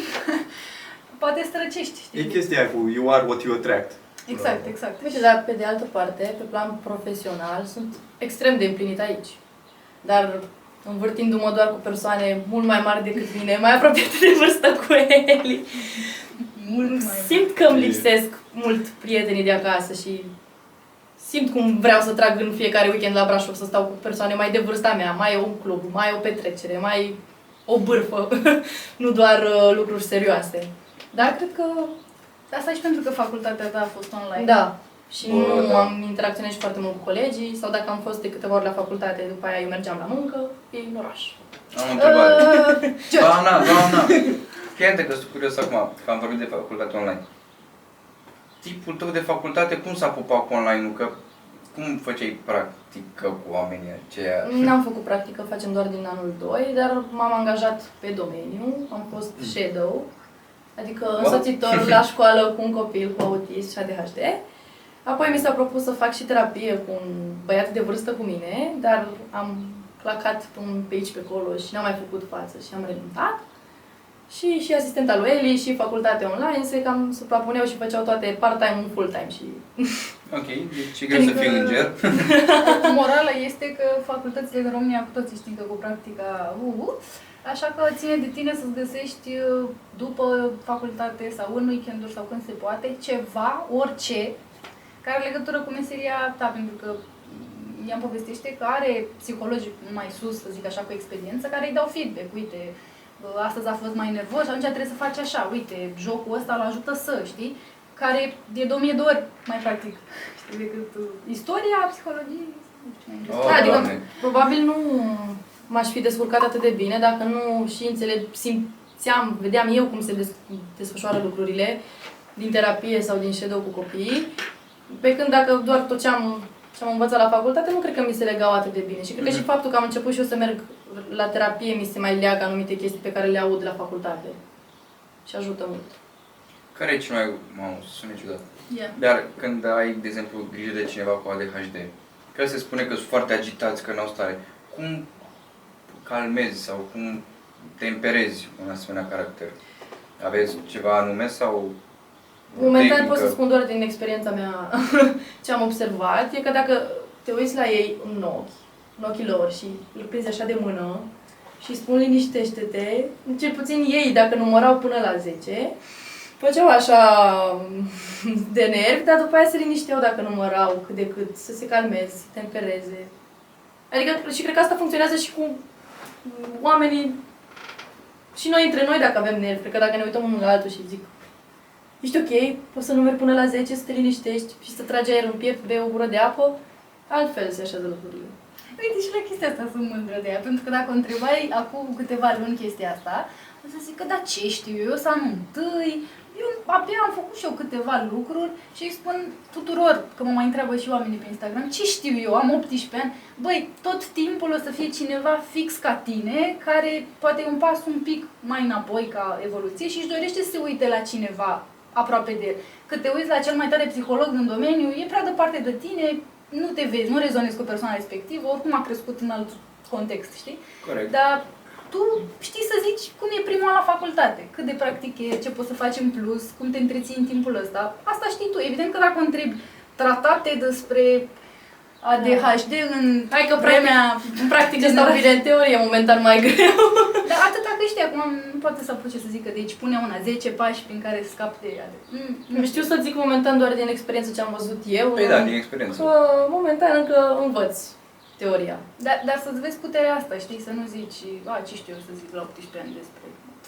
poate străcești, știi? E chestia aia cu you are what you attract. Exact, exact. Uite, dar pe de altă parte, pe plan profesional, sunt extrem de împlinit aici. Dar învârtindu-mă doar cu persoane mult mai mari decât mine, mai apropiate de vârstă cu Eli, Mult mai simt că îmi lipsesc mult prietenii de acasă și simt cum vreau să trag în fiecare weekend la Brașov să stau cu persoane mai de vârsta mea, mai un club, mai o petrecere, mai o bârfă, nu doar uh, lucruri serioase. Dar cred că, Asta și pentru că facultatea ta a fost online. da, și Bă, nu da. am interacționat și foarte mult cu colegii, sau dacă am fost de câteva ori la facultate, după aia eu mergeam la muncă, e în oraș. Am o întrebare. Uh, George, Doamna, doamna! Fii atent că sunt curios acum, că am vorbit de facultate online. Tipul tău de facultate, cum s-a pupat cu online-ul? Că cum făceai practică cu oamenii aceia? N-am făcut practică, facem doar din anul 2, dar m-am angajat pe domeniu, am fost shadow, adică Wow. însoțitor la școală cu un copil cu autism și ADHD. Apoi mi s-a propus să fac și terapie cu un băiat de vârstă cu mine, dar am clacat pe un pe aici pe acolo și n-am mai făcut față și am renunțat. Și, și asistenta lui Eli și facultate online se cam suprapuneau și făceau toate part-time, un full-time și Ok, deci e greu să fii înger. morala este că facultățile din România cu toții știm că cu practica uh, Așa că ține de tine să-ți găsești uh, după facultate sau în weekenduri sau când se poate ceva, orice, care are legătură cu meseria ta, pentru că ea îmi povestește că are psihologi mai sus, să zic așa, cu experiență, care îi dau feedback. Uite, bă, astăzi a fost mai nervos și atunci trebuie să faci așa. Uite, jocul ăsta îl ajută să, știi? Care e de o mie de ori mai practic, știi, decât uh, istoria, psihologie, nu știu, mai Oh, Da, adică Doamne. probabil nu m-aș fi descurcat atât de bine dacă nu și înțeleg, simțeam, vedeam eu cum se des- desfășoară lucrurile din terapie sau din shadow cu copiii. Pe când dacă doar tot ce am, ce am învățat la facultate, nu cred că mi se legau atât de bine. Și cred că și Mhm. faptul că am început și eu să merg la terapie mi se mai leagă anumite chestii pe care le aud la facultate. Și ajută mult. Care e cel mai... Mamă, sună ciudat. Yeah. Dar când ai, de exemplu, grijă de cineva cu ADHD, că se spune că sunt foarte agitați, că n-au stare, cum calmezi sau cum temperezi un asemenea caracter? Aveți ceva anume sau o Momentan tehnică? pot să spun doar din experiența mea ce am observat, e că dacă te uiți la ei în ochi, în ochii lor și îl prinzi așa de mână și îi spun liniștește-te, cel puțin ei, dacă numărau până la 10, făceau așa de nervi, dar după aia se linișteau dacă numărau cât de cât, să se calmeze, să se tempereze. Adică și cred că asta funcționează și cu oamenii și noi între noi dacă avem nervi. Cred că dacă ne uităm unul la altul și zic Ești ok? Poți să numeri până la 10, să te liniștești și să tragi aer în piept, bei o gură de apă? Altfel se așează lucrurile. Uite, și la chestia asta sunt mândră de ea, pentru că dacă o întrebai acum câteva luni chestia asta, o să zic că da, ce știu eu, eu să am întâi, eu abia am făcut și eu câteva lucruri și îi spun tuturor, că mă mai întreabă și oamenii pe Instagram, ce știu eu, am 18 ani, băi, tot timpul o să fie cineva fix ca tine, care poate e un pas un pic mai înapoi ca evoluție și își dorește să se uite la cineva aproape de el. Că te uiți la cel mai tare psiholog din domeniu, e prea departe de tine, nu te vezi, nu rezonezi cu persoana respectivă, oricum a crescut în alt context, știi? Corect. Dar tu știi să zici cum e primul an la facultate, cât de practic e, ce poți să faci în plus, cum te întreții în timpul ăsta. Asta știi tu. Evident că dacă o întrebi tratate despre ADHD în Hai că vremea... În practică stau bine în teorie, momentan mai greu. Dar atâta că știi, acum nu poate să apuce să zică, deci pune una 10 pași prin care scapi de ea. Mm, nu Știu să zic momentan doar din experiență ce am văzut eu. Păi da, din experiență. Că momentan încă învăț teoria. Dar, dar să-ți vezi puterea asta, știi? Să nu zici, a, ce știu eu să zic la 18 ani despre...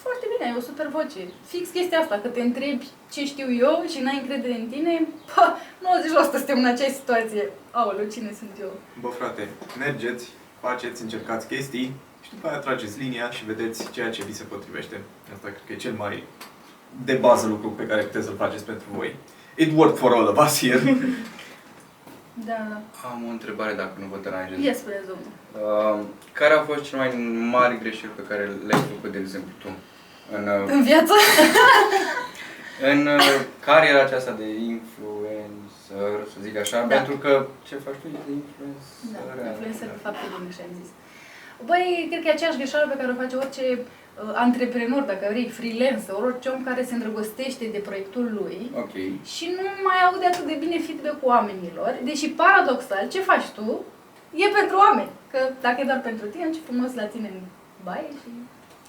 Foarte bine, ai o super voce. Fix chestia asta, că te întrebi ce știu eu și n-ai încredere în tine, pa, 90% suntem în acea situație. Aoleu, cine sunt eu? Bă, frate, mergeți, faceți, încercați chestii și după aia trageți linia și vedeți ceea ce vi se potrivește. Asta cred că e cel mai de bază lucru pe care puteți să-l faceți pentru voi. It worked for all of us here. Da, da. Am o întrebare dacă nu vă deranjez. Yes, spune domnul. Uh, care au fost cele mai mari greșeli pe care le-ai făcut, de exemplu, tu? În, uh, În viață? în uh, cariera aceasta de influencer, să zic așa, Da. pentru că ce faci tu e de influencer. Da, influencer de fapt bine și am zis. Băi, cred că e aceeași greșeală pe care o face orice uh, antreprenor, dacă vrei, freelancer, orice om care se îndrăgostește de proiectul lui Ok. și nu mai aude atât de bine feedback-ul oamenilor, deși paradoxal, ce faci tu e pentru oameni. Că dacă e doar pentru tine, ce frumos la tine în baie și...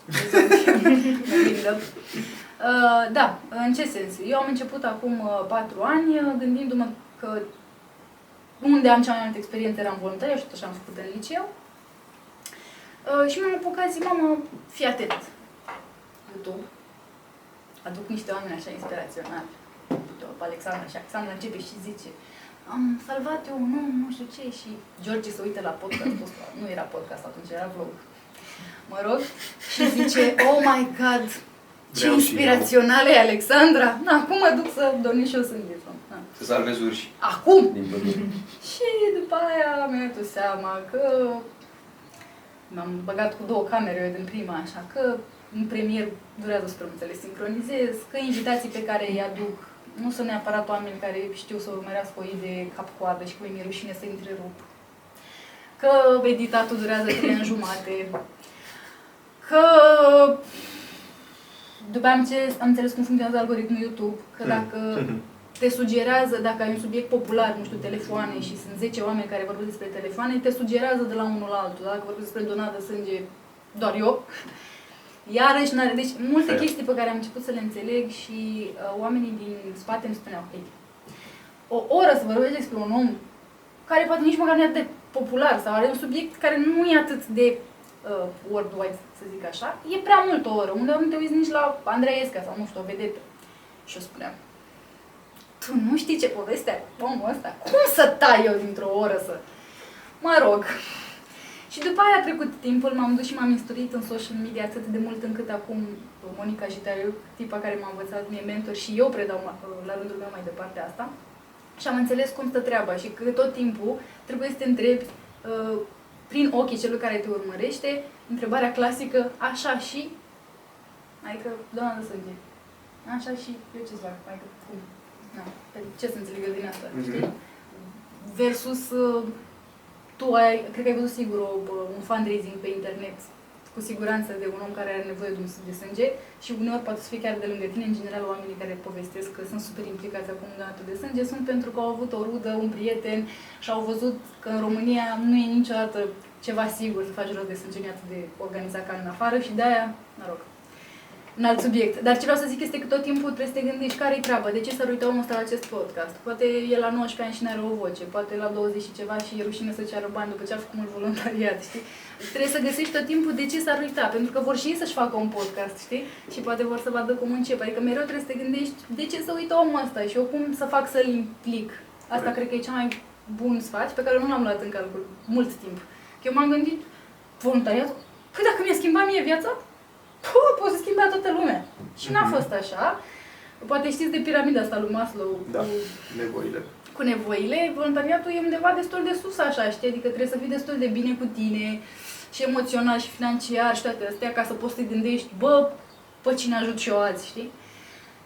Uh, da, în ce sens? Eu am început acum uh, patru ani uh, gândindu-mă că unde am cea mai multă experiență eram voluntară și tot așa am făcut în liceu. Uh, și mi-am apucat, zic, mamă, fii atent. YouTube. Aduc niște oameni așa inspiraționali. Uite, Alexandra și Alexandra începe și zice am salvat eu un om, nu știu ce, și George se uită la podcastul ăsta, nu era podcast atunci, era vlog. Mă rog, și zice, oh my god, ce Vreau și inspirațională e Alexandra! Na, acum mă duc să dormi și eu sânge. Na. Să salvezi urși Acum! din pădure. Și după aia mi-am dat seama că m-am băgat cu două camere eu din prima, așa că în premier durează super mult să le sincronizez, că invitații pe care îi aduc nu sunt neapărat oameni care știu să urmărească o idee cap-coadă și că mi-e rușine să întrerup. Că editatul durează trei ani jumate. Că după aia am, înțeles, am înțeles cum funcționează algoritmul YouTube, că dacă te sugerează, dacă ai un subiect popular, nu știu, telefoane și sunt 10 oameni care vorbesc despre telefoane, te sugerează de la unul la altul. Dacă vorbesc despre donat de sânge, doar eu. Iarăși, n-are, deci multe Fair. chestii pe care am început să le înțeleg și uh, oamenii din spate îmi spuneau, hei, o oră să vorbești despre un om care poate nici măcar nu e atât de popular sau are un subiect care nu e atât de uh, worldwide, să zic așa, e prea mult o oră, unde nu te uiți nici la Andrei Esca sau nu știu, o vedetă. Și eu spuneam, tu nu știi ce poveste are omul ăsta? Cum să tai eu dintr-o oră să... Mă rog. Și după aia a trecut timpul, m-am dus și m-am instruit în social media atât de mult încât acum Monica Jitariu, tipa care m-a învățat, mie mentor și eu predau ma- la rândul meu mai departe asta. Și am înțeles cum stă treaba și că tot timpul trebuie să te întrebi uh, prin ochii celui care te urmărește, întrebarea clasică, așa și, adică, doamna de sânge, așa și eu ce-ți fac, adică, cum, na, pe ce să înțeleg eu din asta, Mhm. știi? Versus, uh, tu ai, cred că ai văzut sigur o, bă, un fundraising pe internet, cu siguranță de un om care are nevoie de un de sânge și uneori poate să fie chiar de lângă tine. În general, oamenii care povestesc că sunt super implicați acum în donatul de sânge sunt pentru că au avut o rudă, un prieten și au văzut că în România nu e niciodată ceva sigur să faci rost de sânge, nu e atât de organizat ca în afară și de-aia, mă rog, un alt subiect. Dar ce vreau să zic este că tot timpul trebuie să te gândești care-i treaba, de ce s-ar uita omul ăsta la acest podcast. Poate e la 19 ani și nu are o voce, poate la 20 și ceva și e rușine să ceară bani după ce a făcut mult voluntariat, știi? Trebuie să găsești tot timpul de ce s-ar uita, pentru că vor și ei să-și facă un podcast, știi? Și poate vor să vadă cum încep. Adică mereu trebuie să te gândești de ce să uită omul ăsta și eu cum să fac să-l implic. Asta Corect. cred că e cea mai bun sfat pe care nu l-am luat în calcul mult timp. Că eu m-am gândit, voluntariat? Păi dacă mi-a schimbat mie viața, Puh, poți să schimba toată lumea. Și n-a Mhm. fost așa. Poate știți de piramida asta lui Maslow Da. cu, Nevoile. cu nevoile. Voluntariatul e undeva destul de sus așa, știi? Adică trebuie să fii destul de bine cu tine și emoțional și financiar și toate astea ca să poți să te gândești, bă, pe cine ajut și eu azi, știi?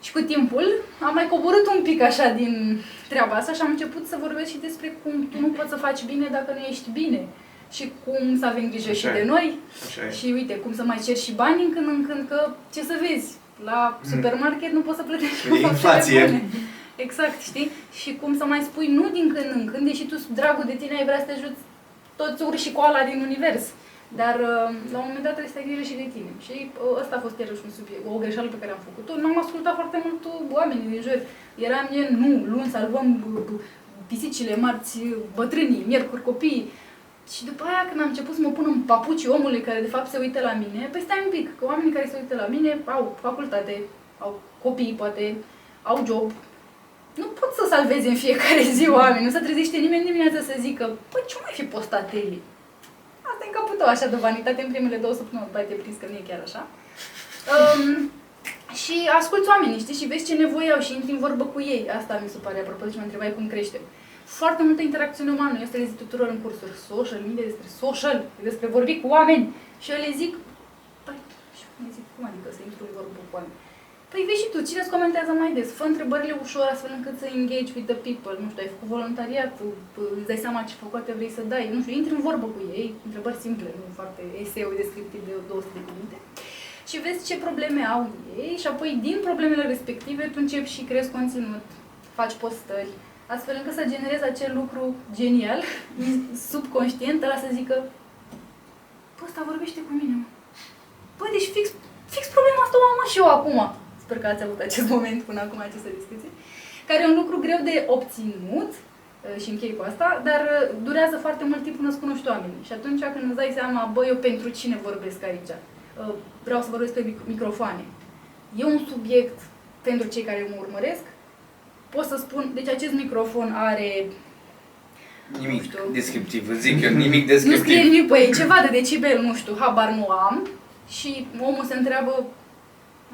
Și cu timpul am mai coborât un pic așa din treaba asta și am început să vorbesc și despre cum tu nu poți să faci bine dacă nu ești bine. Și cum să avem grijă Așa și e. de noi, Așa e. și uite, cum să mai ceri și bani în când în când, că ce să vezi, la supermarket nu poți să plătești E cu facturile inflație. bune. Exact, știi? Și cum să mai spui nu din când în când, deși tu, dragul de tine, ai vrea să te ajuți toți urși cu ala din univers. Dar uh, la un moment dat trebuie să ai grijă și de tine. Și uh, ăsta a fost iarăși un subiect, o greșeală pe care am făcut-o. N-am ascultat foarte mult uh, oamenii din jur. Eram gen, nu, luni salvăm uh, uh, pisicile, marți uh, bătrânii, miercuri copiii. Și după aia când am început să mă pun în papucii omului care de fapt se uită la mine, păi stai un pic, că oamenii care se uită la mine au facultate, au copii poate, au job, nu pot să salveze în fiecare zi oameni, nu se trezește nimeni dimineața să zică, păi ce mai fi postat Eli? Asta e în capul tău așa de vanitate în primele două săptămâni, după aia te prins că nu e chiar așa. Um, și asculți oamenii, știi, și vezi ce nevoie au și intri în vorbă cu ei. Asta mi se pare, apropo de ce mă întrebai cum crește. Foarte multă interacțiune umană. Eu asta le zic tuturor în cursuri. Social media despre social, despre vorbi cu oameni. Și eu le zic, păi, și cum le zic, cum adică să intru în vorbă cu oameni? Păi vezi și tu, cine îți comentează mai des? Fă întrebările ușor astfel încât să engage with the people. Nu știu, ai făcut voluntariat, îți dai seama ce făcoate vrei să dai. Nu știu, intri în vorbă cu ei, întrebări simple, nu foarte eseu descriptiv de 200 de cuvinte. Și vezi ce probleme au ei și apoi din problemele respective tu începi și crezi conținut, faci postări, astfel încât să generezi acel lucru genial, subconștient, ăla să zică Bă, ăsta vorbește cu mine, mă. Bă, deci fix, fix problema asta o am și eu acum. Sper că ați avut acest moment până acum, această discuție. Care e un lucru greu de obținut, uh, și închei cu asta, dar uh, durează foarte mult timp până îți cunoști oamenii. Și atunci când îți dai seama, bă, eu pentru cine vorbesc aici? Uh, Vreau să vorbesc pe mic- microfoane. E un subiect pentru cei care mă urmăresc? Pot să spun, deci acest microfon are Nimic Nu știu. descriptiv, îți zic eu, nimic Nu scrie descriptiv. nimic pe ei, ceva de decibel, nu știu, habar nu am. Și omul se întreabă,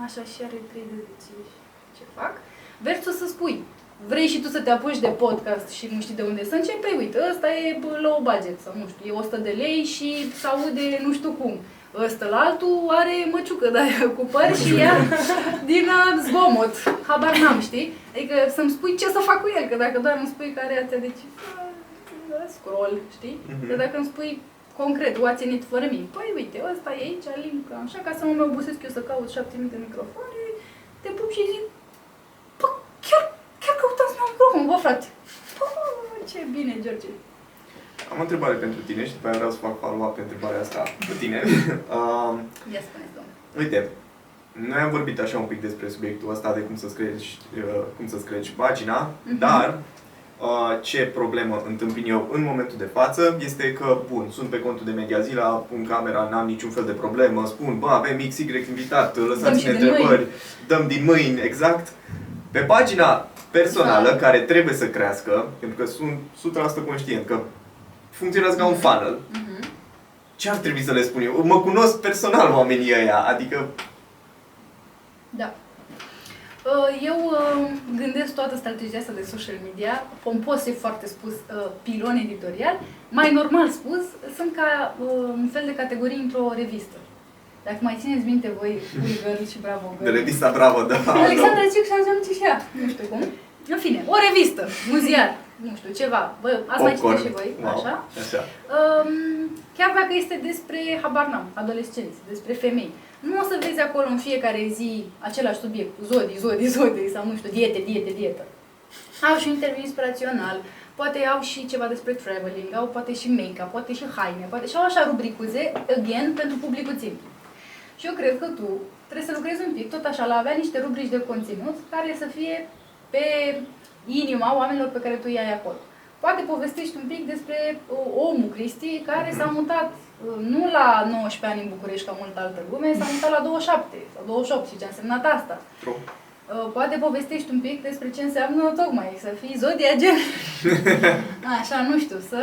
așa și are 3 de 10, ce fac? Versus să spui, vrei și tu să te apuci de podcast și nu știi de unde să începi? Păi uite, ăsta e bă, low budget sau nu știu, e 100 de lei și se aude nu știu cum. Ăsta la altul are măciucă de aia cu păr și ea din uh, zgomot. Habar n-am, știi? Adică să-mi spui ce să fac cu el, că dacă doar îmi spui care are atât de cifră, scroll, știi? Mhm. Dar dacă îmi spui concret, what's in it for me? Păi uite, ăsta e aici, link, așa, ca să nu mă obosesc eu să caut 7000 de microfoane, te pup și zic, bă, chiar, chiar căutați un microfon, bă, frate. Bă, ce bine, George. Am o întrebare pentru tine și după aia vreau să fac follow-up pe întrebarea asta cu tine. uh, Ia spuneți, domnule. uite, noi am vorbit așa un pic despre subiectul ăsta de cum să screci, uh, cum să screci pagina, Mhm. dar uh, ce problemă întâmpin eu în momentul de față este că, bun, sunt pe contul de Mediazila, pun camera, n-am niciun fel de problemă, spun, bă, avem XY invitat, Dăm și lăsați-ne din întrebări, dăm din mâini, exact. Pe pagina personală, Da. care trebuie să crească, pentru că sunt 100% conștient că funcționează ca un funnel, Mhm. ce ar trebui să le spun eu? Mă cunosc personal oamenii ăia, adică Da. Uh, Eu uh, gândesc toată strategia asta de social media, pompos e foarte spus, uh, pilon editorial, mai normal spus, sunt ca uh, un fel de categorii într-o revistă. Dacă mai țineți minte voi, Cool Girl și Bravo de Girl. revista Bravo, da. Alexandra Ciuc și Anzon și ea, nu știu cum. În fine, o revistă, un ziar, nu știu, ceva. Bă, ați mai citit și voi, Wow. așa? Așa. Um, chiar dacă este despre, habar n-am, adolescenți, despre femei, nu o să vezi acolo în fiecare zi același subiect, zodii, zodii, zodii, sau nu știu, diete, diete, dietă. Au și un interviu inspirațional, poate au și ceva despre traveling, au poate și make-up, poate și haine, poate și au așa rubricuze, again, pentru publicul țin. Și eu cred că tu trebuie să lucrezi un pic, tot așa, la avea niște rubrici de conținut care să fie pe inima oamenilor pe care tu i-ai acolo. Poate povestești un pic despre uh, omul Cristi care s-a mutat uh, nu la 19 ani în București ca multă altă lume, s-a mutat la 27 sau 28 și ce a însemnat asta. True. Uh, Poate povestești un pic despre ce înseamnă tocmai să fii zodia gem. Așa, nu știu, să...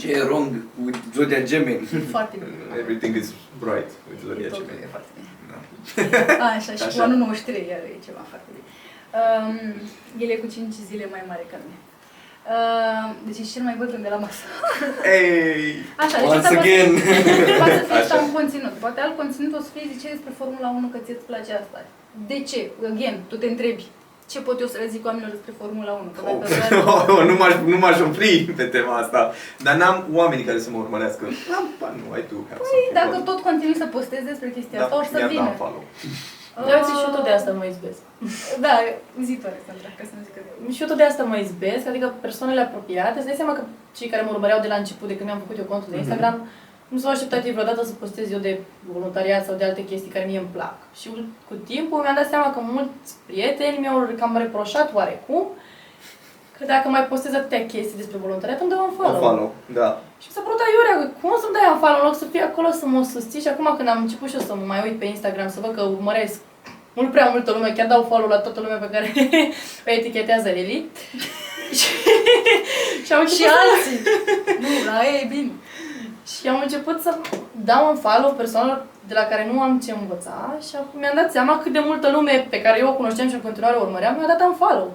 Ce e wrong cu Zodia Gemeni? Foarte bine. Everything is bright with Zodia Totul Gemini. e foarte bine. Da. Așa, și Așa. cu anul 93 iar e ceva foarte bine. Um, el e cu 5 zile mai mare ca mine. Uh, deci e cel mai bătrân de la masă. Ei! Așa, deci Once asta poate, again. poate să fie Așa. așa un conținut. Poate alt conținut o să fie zice despre Formula 1 că ție-ți place asta. De ce? Again, tu te întrebi. Ce pot eu să le zic oamenilor despre Formula 1? Că dacă doar- Oh, nu m-aș, nu m-aș opri pe tema asta. Dar n-am oamenii care să mă urmărească. N-am, ba, nu, ai tu. have Păi, something dacă fun. tot continui să postezi despre chestia asta, or să mi-ar da vină. follow. Dar uite, și eu tot de asta mă izbesc. Da, zi tu, Alexandra, ca să-mi zică de Și eu tot de asta mă izbesc, adică persoanele apropiate, îți dai seama că cei care mă urmăreau de la început, de când mi-am făcut eu contul de Mhm. Instagram, nu s-au așteptat ei vreodată să postez eu de voluntariat sau de alte chestii care mie îmi plac. Și cu timpul mi-am dat seama că mulți prieteni mi-au cam reproșat oarecum că dacă mai postez atâtea chestii despre voluntariat, îmi dau un O follow. follow, da. Și mi s-a părut aiurea, că cum să-mi dai un follow în loc să fii acolo să mă susții și acum când am început și eu să mă mai uit pe Instagram să văd că urmăresc mult prea multă lume, chiar dau follow la toată lumea pe care o etichetează Lili. și, și am Și început să- alții! nu, la ei e bine. și am început să dau un follow persoanelor de la care nu am ce învăța și acum mi-am dat seama cât de multă lume pe care eu o cunoșteam și în continuare o urmăream, mi-a dat un follow.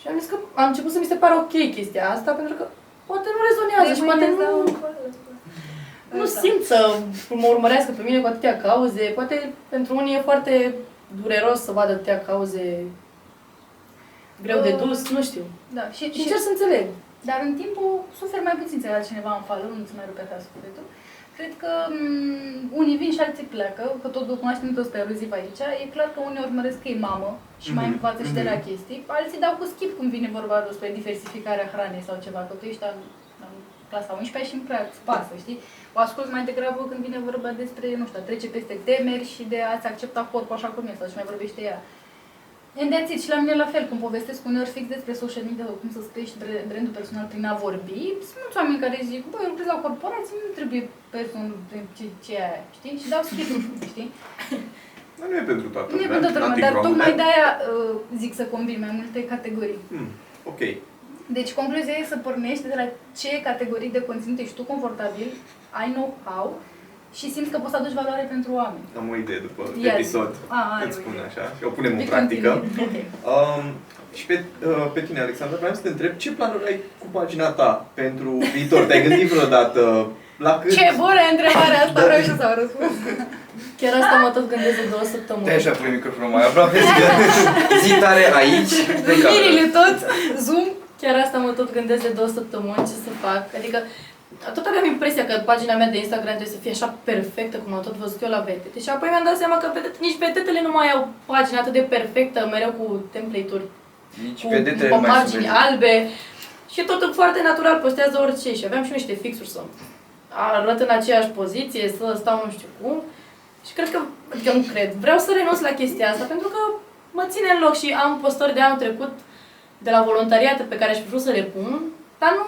Și am zis că am început să mi se pară ok chestia asta, pentru că poate nu rezonează și poate nu, nu simt să mă urmărească pe mine cu atâtea cauze. Poate pentru unii e foarte dureros să vadă atâtea cauze greu de dus, nu știu. Da, și, Și și încerc să înțeleg. Dar în timpul suferi mai puțin să ia cineva în fală, nu-ți mai rupe așa sufletul. Cred că m- unii vin și alții pleacă, că tot cunoaștem toți pe eruziv aici. E clar că unii urmăresc că e mamă și mai Mhm, învață și de la mhm. chestii. Alții dau cu skip când vine vorba despre diversificarea hranei sau ceva, că tu ești în, în clasa 11 și nu prea îți pasă, știi? O ascult mai degrabă când vine vorba despre, nu știu, a trece peste temeri și de a-ți accepta corpul așa cum e sau ce mai vorbește ea. Îndeațit și la mine la fel, când povestesc uneori fix despre social media sau cum să crești bre- brandul personal prin a vorbi, sunt mulți oameni care zic, băi, eu lucrez la corporație, nu trebuie personal, ce, ce e aia, știi? Și dau skip, știi? Dar nu e pentru toată Nu e lumea, pentru toată lumea, nothing dar wrong with tocmai that. de-aia uh, zic să combin mai multe categorii. Hmm, ok. Deci concluzia e să pornești de la ce categorii de conținut ești tu confortabil, ai know-how și simți că poți să aduci valoare pentru oameni. Am o idee după Yes. episod. Ah, are Îți o spun idee. așa și o punem în Deci practică. continui. Ok. Um, și pe, uh, pe tine, Alexandra, vreau să te întreb ce planuri ai cu pagina ta pentru viitor? Te-ai gândit vreodată la cât? Ce bună e întrebarea asta, vreau și să-o răspuns. Chiar asta mă tot gândesc de două săptămâni. Te așa pune microfonul mai aproape, zi, zi tare aici, de cameră. Mirile tot, zoom. Chiar asta mă tot gândesc de două săptămâni ce să fac. Adică tot aveam impresia că pagina mea de Instagram trebuie să fie așa perfectă cum am tot văzut eu la vetete. Și apoi mi-am dat seama că vedete, nici vetetele nu mai au pagina atât de perfectă, mereu cu template-uri, Nici cu vedetele cu nu mai sunt margini vedete. albe. Și totul foarte natural, postează orice. Și aveam și eu niște fixuri să arăt în aceeași poziție, să stau nu știu cum. Și cred că, adică nu cred, vreau să renunț la chestia asta pentru că mă ține în loc și am postări de anul trecut de la voluntariate pe care aș fi vrut să le pun, dar nu,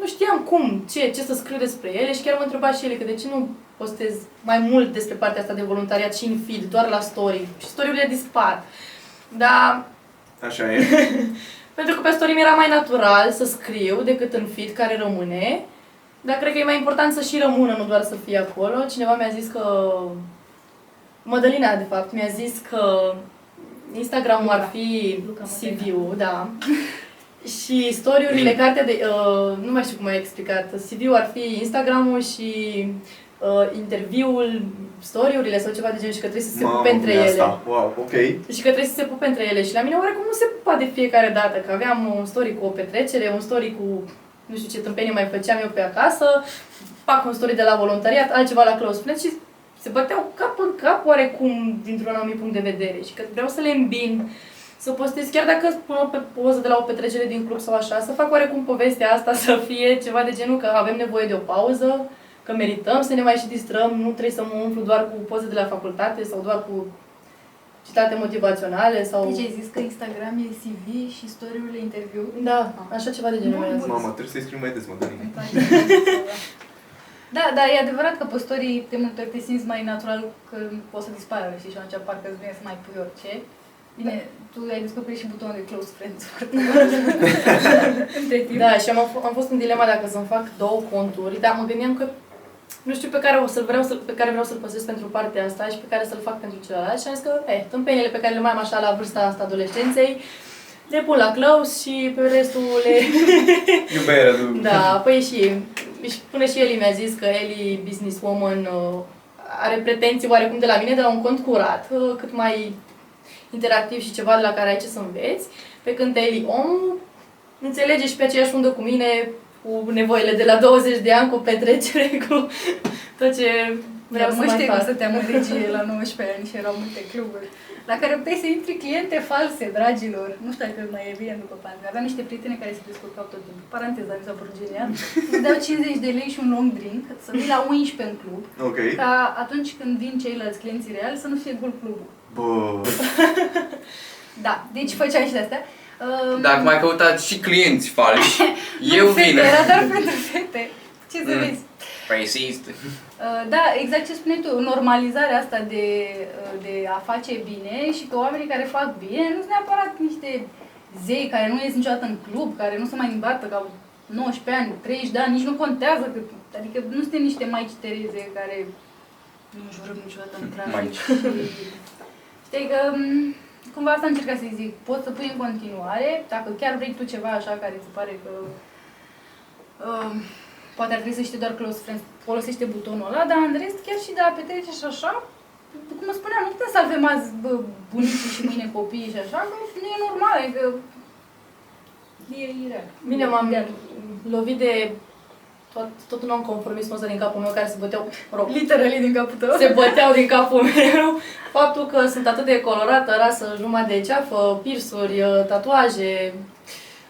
nu știam cum, ce, ce să scriu despre ele și chiar mă întreba și ele că de ce nu postez mai mult despre partea asta de voluntariat și în feed, doar la story. Și story-urile dispar. Dar Așa e. pentru că pe story mi era mai natural să scriu decât în feed care rămâne. Dar cred că e mai important să și rămână, nu doar să fie acolo. Cineva mi-a zis că... Mădălina, de fapt, mi-a zis că Instagram-ul ar fi Luca Mădălina. CV-ul, da. Și story-urile, cartea de... Uh, nu mai știu cum ai explicat. CV-ul ar fi Instagram-ul și uh, interviul, story-urile sau ceva de genul și că trebuie să se Mamă, pupe între cum e ele. Asta. Wow, ok. Și că trebuie să se pupe între ele. Și la mine oarecum nu se pupa de fiecare dată. Că aveam un story cu o petrecere, un story cu nu știu ce tâmpenie mai făceam eu pe acasă, fac un story de la voluntariat, altceva la close friends și se băteau cap în cap oarecum dintr-un anumit punct de vedere. Și că vreau să le îmbin, să postez, chiar dacă pun o pe poză de la o petrecere din club sau așa, să fac oarecum povestea asta să fie ceva de genul că avem nevoie de o pauză, că merităm să ne mai și distrăm, nu trebuie să mă umflu doar cu poze de la facultate sau doar cu citate motivaționale sau... Deci ai zis că Instagram e CV și story-urile interviu? Da, așa ceva de genul Bun, mi-a zis. bun. Mamă, trebuie să-i scriu mai des, mă, Dălina. Da, da, e adevărat că pe story de multe ori te simți mai natural că poți să dispară, știi, și atunci parcă îți vine să mai pui orice. Bine, tu ai descoperit și butonul de close friends foarte mult între timp. Da, și am, am fost în dilema dacă să-mi fac două conturi, dar mă gândeam că nu știu pe care, o să vreau să, pe care vreau să-l păstrez pentru partea asta și pe care să-l fac pentru celălalt și am zis că, eh, tâmpenile pe care le mai am așa la vârsta asta adolescenței, le pun la close și pe restul le... Iubirea de... Da, păi și, și până și Eli mi-a zis că Eli, businesswoman, uh, are pretenții oarecum de la mine, de la un cont curat, uh, cât mai interactiv și ceva de la care ai ce să înveți, pe când Eli, om, înțelege și pe aceeași undă cu mine, cu nevoile de la 20 de ani, cu petrecere, cu tot ce vreau Vreau să mă mai știu că fac. stăteam în regie la 19 ani și erau multe cluburi la care puteai să intri cliente false, dragilor. Nu știu dacă mai e bine după pandemie. Aveam niște prietene care se descurcau tot timpul. Paranteza, mi s-a părut genial. Îți dau 50 de lei și un long drink, să vii la 11 în club, Ok. ca atunci când vin ceilalți clienții reali să nu fie gol clubul. Bă, Da, deci făceam și de astea. Um, Dacă mai căutați și clienți falși, nu eu fete, vin. Era doar pentru fete. Ce să Mm. vezi? Racist. Uh, Da, exact ce spuneai tu, normalizarea asta de, uh, de a face bine și că oamenii care fac bine nu sunt neapărat niște zei care nu ies niciodată în club, care nu se mai îmbată ca 19 ani, 30 de ani, nici nu contează, că, adică nu suntem niște maici Tereze care Nu jurăm niciodată în trafic. Mai. Și Știi că m, cumva asta încerca să-i zic. Poți să pui în continuare, dacă chiar vrei tu ceva așa care ți pare că um, poate ar trebui să știi doar close friends, folosește butonul ăla, dar în rest chiar și de a petrece și așa, cum spuneam, nu putem să avem azi bă, bunicii și mâine copiii și așa, că nu e normal, adică e ireal. Bine, m-am Ideal. lovit de tot, tot non-conformismul ăsta din capul meu care se băteau, mă rog, Literally din capul tău. se băteau din capul meu. Faptul că sunt atât de colorată, rasă, jumătate de ceafă, pirsuri, tatuaje,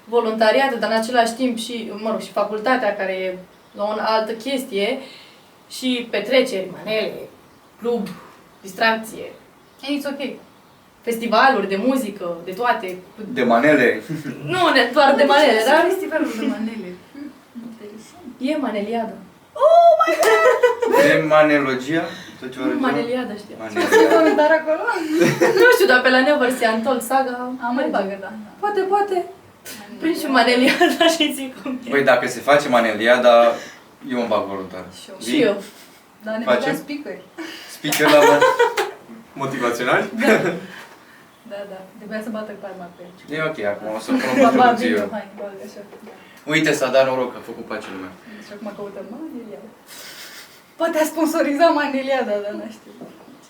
voluntariate, dar în același timp și, mă rog, și facultatea care e la o altă chestie și petreceri, manele, club, distracție, It's ok. festivaluri de muzică, de toate. De manele. Nu ne- doar de manele, dar dar festivalul de manele. Hm, Interesant. e maneliada. De manelogia. Tot ce Nu, maneliada știu. Ce Maneliada. comentar acolo? Nu știu, dar pe la Never Se Untold Saga... Am mai bagă, da. Poate, poate. Prind și maneliada și zic cum e. Păi dacă se face maneliada, eu îmi bag voluntar. Și eu. Și eu. Dar ne Facem? facem speakeri. Speaker la mă. Motivaționali? Da, da. Trebuia să bată palma pe el. E ok, acum o să pun o Ba, ba, producție bine, eu. hai, bagă așa. Uite, s-a dat noroc, a făcut pace lumea. Și acum căutăm Maneliada. Poate a sponsorizat Maneliada, dar nu știu.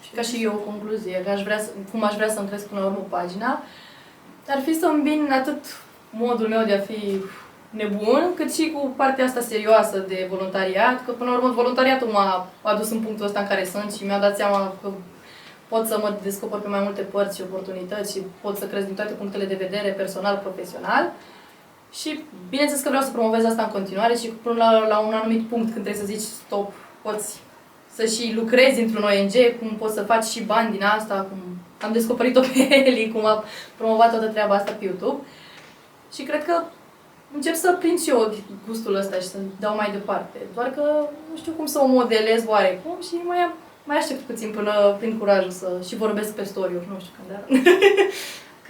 Și ca și eu o concluzie, că aș vrea să, cum aș vrea să-mi cresc până la urmă pagina, ar fi să îmbin atât modul meu de a fi nebun, cât și cu partea asta serioasă de voluntariat, că până la urmă voluntariatul m-a adus în punctul ăsta în care sunt și mi-a dat seama că pot să mă descoper pe mai multe părți și oportunități și pot să cresc din toate punctele de vedere, personal, profesional. Și bineînțeles că vreau să promovez asta în continuare și până la, la un anumit punct când trebuie să zici stop, poți să și lucrezi într-un ONG, cum poți să faci și bani din asta, cum am descoperit-o pe Eli, cum a promovat toată treaba asta pe YouTube. Și cred că încep să prind și eu gustul ăsta și să dau mai departe. Doar că nu știu cum să o modelez oarecum și mai, am- mai aștept puțin până prind curajul să și vorbesc pe story-uri, nu știu când, dar...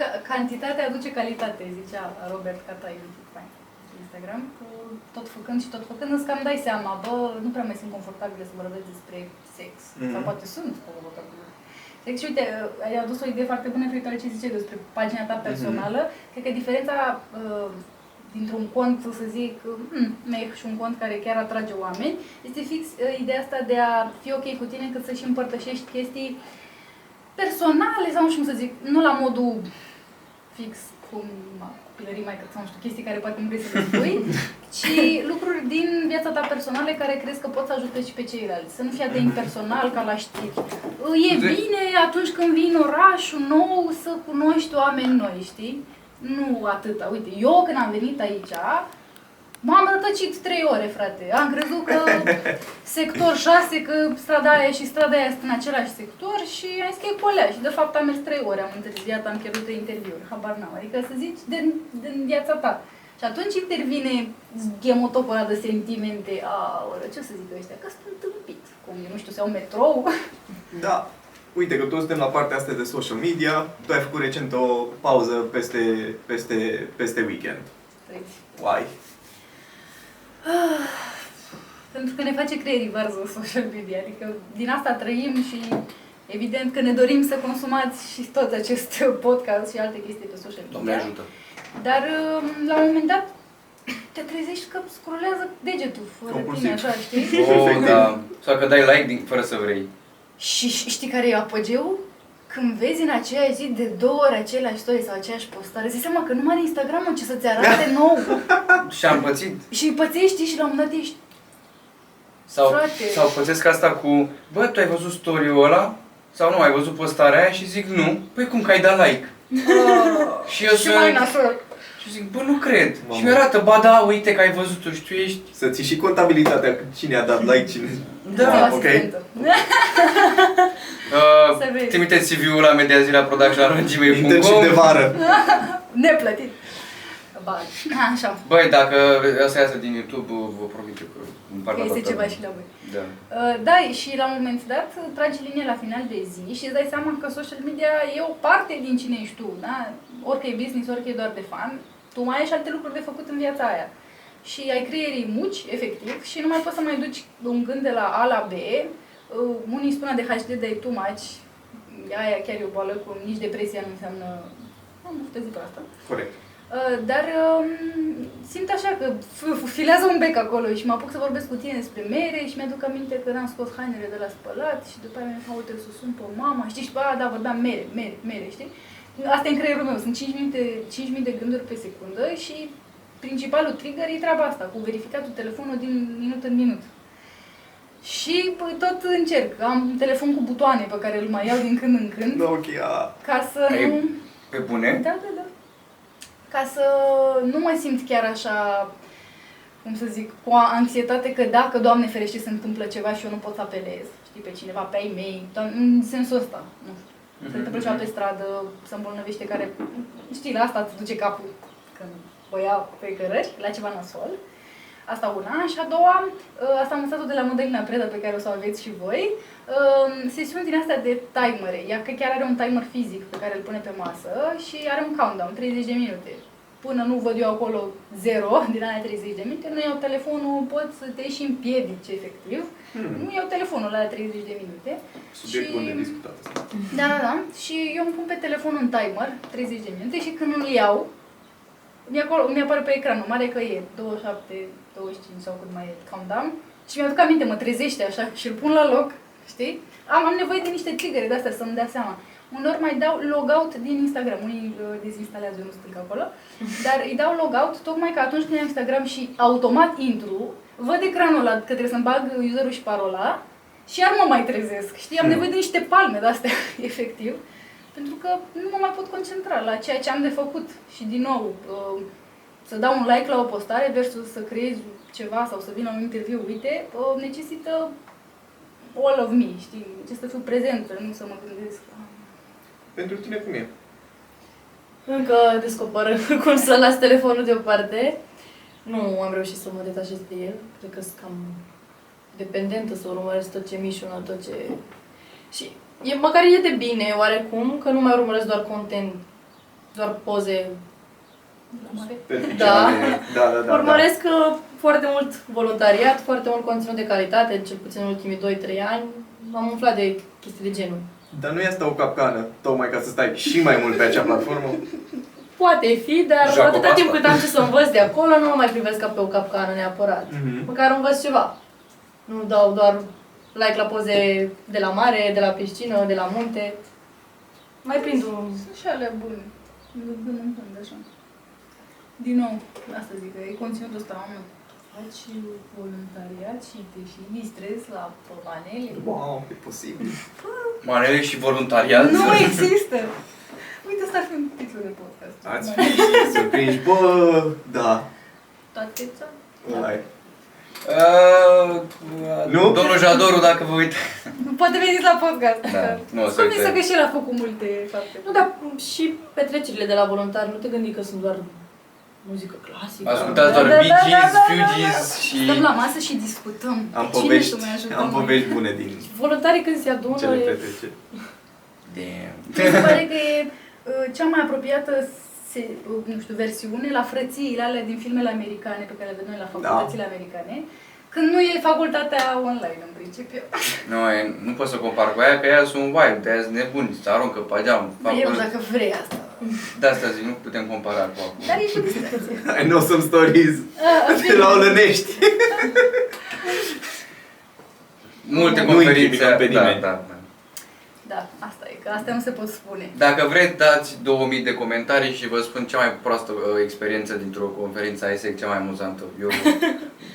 Ca- Cantitatea aduce calitate, zicea Robert Catai pe Instagram, că tot făcând și tot făcând, îți cam dai seama, bă, nu prea mai sunt confortabilă să vorbesc despre sex. Mhm. Sau poate sunt confortabilă. Sex și uite, ai adus o idee foarte bună referitoare ce zice despre pagina ta personală. Cred că diferența uh, dintr-un cont, să zic, hmm, meh, și un cont care chiar atrage oameni, este fix uh, ideea asta de a fi ok cu tine cât să-și împărtășești chestii personale sau nu știu cum să zic, nu la modul fix cum ma- copilării mai sau nu știu, chestii care poate nu vrei să le spui, ci lucruri din viața ta personală care crezi că pot să ajute și pe ceilalți. Să nu fie atât de impersonal ca la știri. E De- bine atunci când vii în orașul nou să cunoști oameni noi, știi? Nu atâta. Uite, eu când am venit aici, M-am rătăcit trei ore, frate. Am crezut că sector 6, că strada aia și strada aia sunt în același sector și am zis că e colea. Și de fapt am mers trei ore, am întârziat, am pierdut de interviuri, habar n-am. Adică să zici din, din viața ta. Și atunci intervine ghemotopul ăla de sentimente. Aoleu, ce o să zic ăștia? Că sunt întâmpit. Cum, eu nu știu, să iau metrou. Da. Uite că toți suntem la partea asta de social media. Tu ai făcut recent o pauză peste, peste, peste weekend. Treci. Why? Pentru că ne face creierii varză social media, adică din asta trăim și evident că ne dorim să consumați și tot acest podcast și alte chestii pe social media. Doamne ajută. Dar um, la un moment dat te trezești că scrolează degetul fără Compulsiv. tine, așa, știi? Oh, Efectiv. da. Sau că dai like din, fără să vrei. Și ș- știi care e apogeul? Când vezi în aceeași zi de două ori aceleași story sau aceeași postare, îți dai seama că numai Instagram ce să-ți arate nou. Și am pățit. și pățești și la un moment dat ești Sau, Frate. sau pățesc asta cu, bă, tu ai văzut story-ul ăla? Sau nu, ai văzut postarea aia și zic nu. Păi cum că ai dat like? Și eu și sunt- mai nasol. Și zic, bă, nu cred. Mamă. Și mi-arată, ba da, uite că ai văzut-o și tu ești... Să ții și contabilitatea cu cine a dat like, cine... Da, ok. Asistentă. Uh, Să vezi. trimiteți CV-ul la mediazila production la Internship de vară. Neplătit. Ba, așa. Băi, dacă asta iasă din YouTube, vă promit eu că îmi parla Că este toată ceva lumea. și la voi. Da. Uh, Da, și la un moment dat tragi linie la final de zi și îți dai seama că social media e o parte din cine ești tu, da? Orică e business, orică e doar de fan, tu mai ai și alte lucruri de făcut în viața aia. Și ai creierii muci, efectiv, și nu mai poți să mai duci un gând de la A la B, Uh, unii spun ADHD, dar e too much. Aia chiar e o boală, cu nici depresia nu înseamnă... Am vrut să zic asta. Corect. Uh, Dar um, simt așa că f- f- filează un bec acolo și mă apuc să vorbesc cu tine despre mere și mi-aduc aminte că n-am scos hainele de la spălat și după aia mi-am zis, trebuie să sun pe mama, știi, și bă, da, vorbeam mere, mere, mere, știi? Asta e în creierul meu, sunt 5 minute, 5.000 de gânduri pe secundă și principalul trigger e treaba asta, cu verificatul telefonului din minut în minut. Și păi, tot încerc, am un telefon cu butoane pe care îl mai iau din când în când, Nokia. ca să Ai- nu... Pe bune? Da, da, da. Ca să nu mă simt chiar așa, cum să zic, cu anxietate că dacă, Doamne ferește, se întâmplă ceva și eu nu pot să apelez, știi, pe cineva, pe ai mei, doamne, în sensul ăsta, nu știu. Se întâmplă ceva pe stradă, se îmbolnăvește care, știi, la asta îți duce capul când o ia pe cărări, la ceva nasol. Asta una. Și a doua, ă, asta am învățat-o de la Modelina Preda, pe care o să o aveți și voi. Ă, Sesiuni din astea de timere. Ea că chiar are un timer fizic pe care îl pune pe masă și are un countdown, 30 de minute. Până nu văd eu acolo 0 din aia 30 de minute, nu iau telefonul, pot să te și împiedici efectiv. Hmm. Nu iau telefonul la 30 de minute. Subiect Și- bun de discutat asta. Da, da, da. Și eu îmi pun pe telefon un timer, 30 de minute, și când îl iau, mi acolo, mi apare pe ecran, mare că e 27, 25 sau cât mai e countdown, și mi-aduc aminte, mă trezește așa și îl pun la loc, știi? Am, am nevoie de niște trigger de astea să-mi dea seama. Uneori mai dau logout din Instagram, unii uh, dezinstalează, eu nu stâng acolo, dar îi dau logout tocmai că atunci când am Instagram și automat intru, văd ecranul ăla că trebuie să-mi bag userul și parola și iar mă mai trezesc, știi? Am Hmm. nevoie de niște palme de-astea, efectiv, pentru că nu mă mai pot concentra la ceea ce am de făcut. Și din nou, uh, să dau un like la o postare versus să creez ceva sau să vin la un interviu, uite, uh, necesită all of me, știi? Ce să fiu prezentă, nu să mă gândesc. "Ah, Pentru tine cum e? Încă descoperă cum să las telefonul deoparte. Nu am reușit să mă detașez de el. Cred că sunt cam dependentă să urmăresc tot ce mișună, tot ce... Și e, măcar e de bine, oarecum, că nu mai urmăresc doar content, doar poze. la mare. Fericire. Da, da, da. da. Urmăresc uh, foarte mult voluntariat, foarte mult conținut de calitate, cel puțin în ultimii 2-3 ani. Am umflat de chestii de genul. Dar nu e asta o capcană, tocmai ca să stai și mai mult pe acea platformă? Poate fi, dar Joacă atâta pe timp asta. cât am ce să învăț de acolo, nu mă mai privesc ca pe o capcană neapărat. Mhm. Măcar învăț ceva. Nu dau doar like la poze de la mare, de la piscină, de la munte. Mai prind un... Sunt și alea bune. Le dăm în fund, așa. Din nou, asta zic, că e conținutul ăsta, mamă. Faci voluntariat și te și distrezi la manele. Wow, e posibil. Manele și voluntariat? Nu există! Uite, asta ar fi un titlu de podcast. Ați Manele. fi surprinși, bă, da. Toate ța? Ăla e. Uh, Nu? Domnul Jadoru, dacă vă uitați. Poate veniți la podcast. Da, nu o să Convinsă uite. că și el a făcut multe fapte. Nu, dar și petrecerile de la voluntari, nu te gândi că sunt doar muzică clasică. Ascultați Da, doar da, da, Bee da, Gees, da, da, Fugees da. și... Stăm la masă și discutăm. Am Cine povești, să mai ajutăm am noi? povești bune din Voluntarii când se adună, cele e... petreceri. Damn. Mi se pare că e uh, cea mai apropiată se, uh, nu știu, versiune la frățiile alea din filmele americane pe care le vedem noi la facultățile americane. Când nu e facultatea online, în principiu. Nu, e- nu pot să compar cu aia, că aia sunt wild, de aia sunt nebuni, se aruncă pe geam. fac Eu, lucruri. dacă vrei asta. De asta zic, nu putem compara cu acum. Dar e și distracție. I know some stories Ah, de la Olănești. Multe Nu conferințe. incriminăm pe da, nimeni. da, da. Da, asta e, că astea nu se pot spune. Dacă vreți, dați 2000 de comentarii și vă spun cea mai proastă uh, experiență dintr-o conferință ISEC, cea mai amuzantă. Eu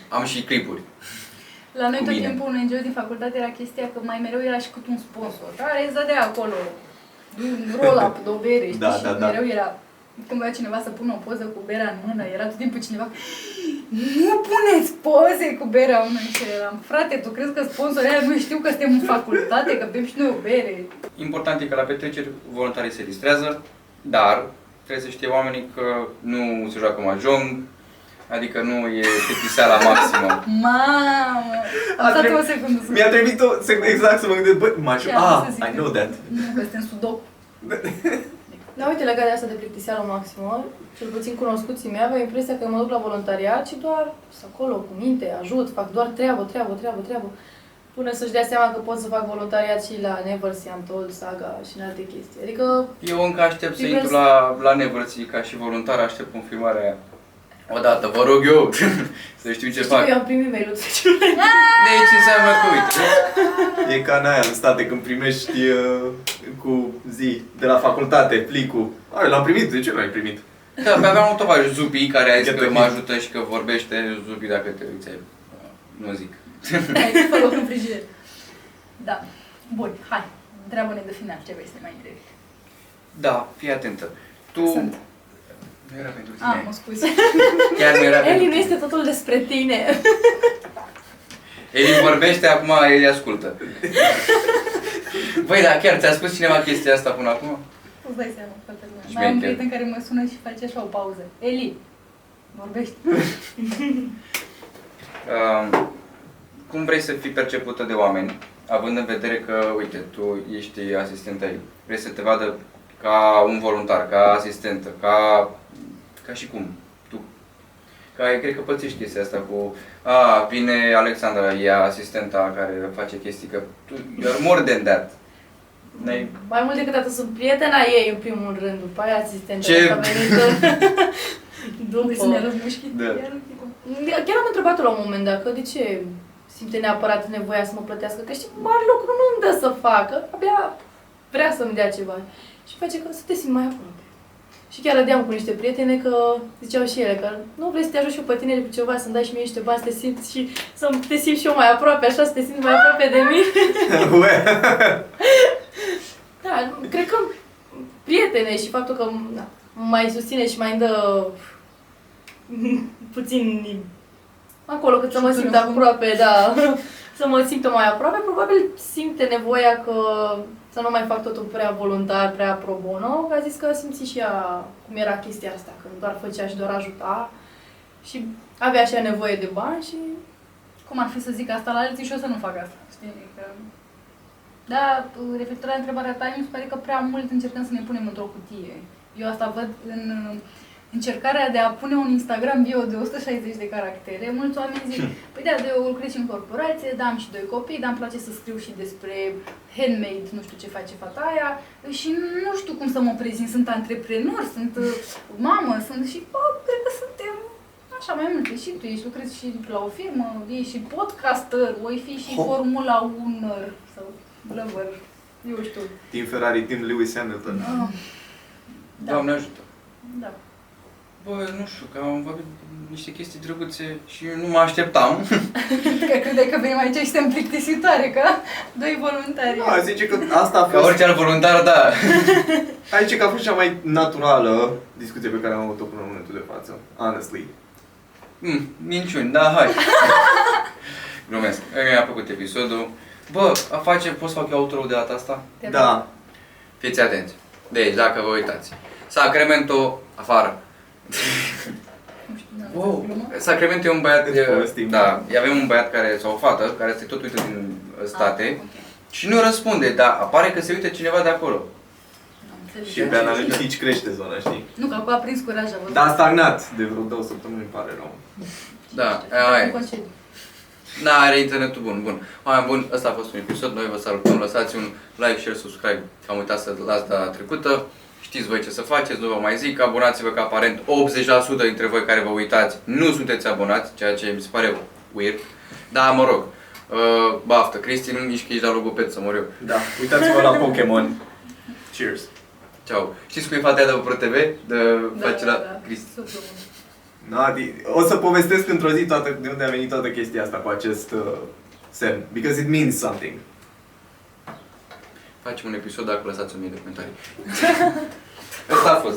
am și clipuri. La noi Cu tot mine. timpul în NGO din facultate era chestia că mai mereu era și cât un sponsor care îți dădea acolo un roll-up de o bere, știi? Da, și da, da. mereu era când voia cineva să pună o poză cu berea în mână, era tot timpul cineva Nu puneți poze cu berea în mână și eram Frate, tu crezi că sponsorii aia nu știu că suntem în facultate, că bem și noi o bere? Important e că la petreceri voluntarii se distrează, dar trebuie să știe oamenii că nu se joacă mahjong, adică nu e plictiseala maximă. Mamă! Am A stat treb- o secundă să Mi-a trebuit o secundă exact să mă gândesc, bă, m-aș... Ce am Ah, să zic I eu? know that. Nu, că suntem sudoku. Dar uite, legat de asta de plictiseală maximă, cel puțin cunoscuții mei aveau impresia că mă duc la voluntariat și doar sunt acolo cu minte, ajut, fac doar treabă, treabă, treabă, treabă. până să-și dea seama că pot să fac voluntariat și la Never See Untold, Saga și în alte chestii. Adică, Eu încă aștept să Liber intru să- la, la Nevrății ca și voluntar, aștept confirmarea aia. Odată, vă rog eu să știu ce știi fac. că eu am primit mail-ul Deci înseamnă că, uite, E ca în aia în state când primești uh, cu zi de la facultate plicul. Ai, l-am primit, de ce l-ai primit? Da, pe aveam un tovarăș Zupi care a zis Get că the mă hint. ajută și că vorbește Zupi dacă te uiți. ai- Nu zic. Hai, fă loc în frigider. Da. Bun, hai. Întreabă-ne de final ce vrei să ne mai întrebi. Da, fii atentă. Tu... Sunt. Nu era pentru Ah, tine. mă scuze. Chiar nu era Eli, pentru nu tine. este totul despre tine. Eli vorbește, acum Eli ascultă. Băi, dar chiar ți-a spus cineva chestia asta până acum? Îți dai seama, toată lumea. Și Mai am un șmecher. prieten care mă sună și face așa o pauză. Eli, vorbești. Um, cum vrei să fii percepută de oameni, având în vedere că, uite, tu ești asistent ai, vrei să te vadă ca un voluntar, ca asistentă, ca, ca și cum, tu. Ca, cred că pățești chestia asta cu, a, vine Alexandra, e asistenta care face chestii, că tu, you're more than that. N-ai, Mai mult decât atât, sunt prietena ei în primul rând, după aia asistentă. Ce? că a venit după. Vrei să ne arăți mușchii? Da. Iar nu știu. Chiar am întrebat-o la un moment dat că de ce simte neapărat nevoia să mă plătească, că știi, mare lucru nu îmi dă să facă, abia vrea să-mi dea ceva. Și face că să te simți mai aproape. Și chiar râdeam cu niște prietene că ziceau și ele că nu vrei să te ajut și eu pe tine cu ceva, să-mi dai și mie niște bani, să te simți și să te simți și eu mai aproape, așa, să te simți mai aproape de mine. Ue. Da, cred că prietene și faptul că na, mă mai susține și mai îmi dă puțin acolo cât să mă Șuturi simt în fund. aproape, da, să mă simt mai aproape, probabil simte nevoia că să nu mai fac totul prea voluntar, prea pro bono, că a zis că simți și ea cum era chestia asta, când doar făcea și doar ajuta și avea și ea nevoie de bani și Cum ar fi să zic asta la alții și eu să nu fac asta, știi? Că... Da, referitor la întrebarea ta, mi se pare că prea mult încercăm să ne punem într-o cutie. Eu asta văd în uh, încercarea de a pune un Instagram bio de 160 de caractere. Mulți oameni zic, păi da, eu lucrez și în corporație, da, am și doi copii, dar îmi place să scriu și despre handmade, nu știu ce face fata aia și nu știu cum să mă prezint. Sunt antreprenor, sunt uh, mamă, sunt și, bă, cred că suntem Așa, mai multe. Și tu ești, lucrezi și la o firmă, ești și podcaster, voi fi și Ho- Formula 1 sau lover, eu știu. Team Ferrari, Team Lewis Hamilton. Ah, Da. Doamne ajută. da. Bă, nu știu, că am vorbit niște chestii drăguțe și eu nu mă așteptam. Că credeai că venim aici și suntem plictisitoare, ca doi voluntari. Da, zice că asta a Ca fost, orice alt voluntar, da. aici că a fost cea mai naturală discuție pe care am avut-o până în momentul de față. Honestly. Mm, minciuni, da, hai. Glumesc. Mi-a plăcut episodul. Bă, a face, pot să fac eu outro de data asta? Te Da. Fiți atenți. Deci, dacă vă uitați. Sacramento, afară. Nu știu, n-am Wow. înțeles gluma. Sacramento e un băiat, Îți povestim. da, avem un băiat care, sau o fată, care se tot uită din uh, state Ah, ok. și nu răspunde, dar apare că se uită cineva de acolo. Am înțeles. Și pe analitici crește zona, știi? Nu, că acum a prins curaj, a văzut. Dar a stagnat de vreo două săptămâni, îmi pare rău. Da, Suntem aia în e. concediu. Da, are internetul bun, bun. Oameni bun, ăsta a fost un episod, noi vă salutăm, lăsați un like, share, subscribe, că am uitat să las data trecută. Știți voi ce să faceți, nu vă mai zic, abonați-vă că aparent 80% dintre voi care vă uitați nu sunteți abonați, ceea ce mi se pare weird. Da, mă rog, uh, baftă, Cristi, nu nici că ești la logoped să mor eu. Da, uitați-vă la Pokémon. Cheers. Ceau. Știți cum e fata aia de pe ProTV? De face la Cristi. Super bun. Nadi, o să povestesc într-o zi toată, de unde a venit toată chestia asta cu acest uh, semn. Because it means something. Facem un episod dacă lăsați 1000 de comentarii. Asta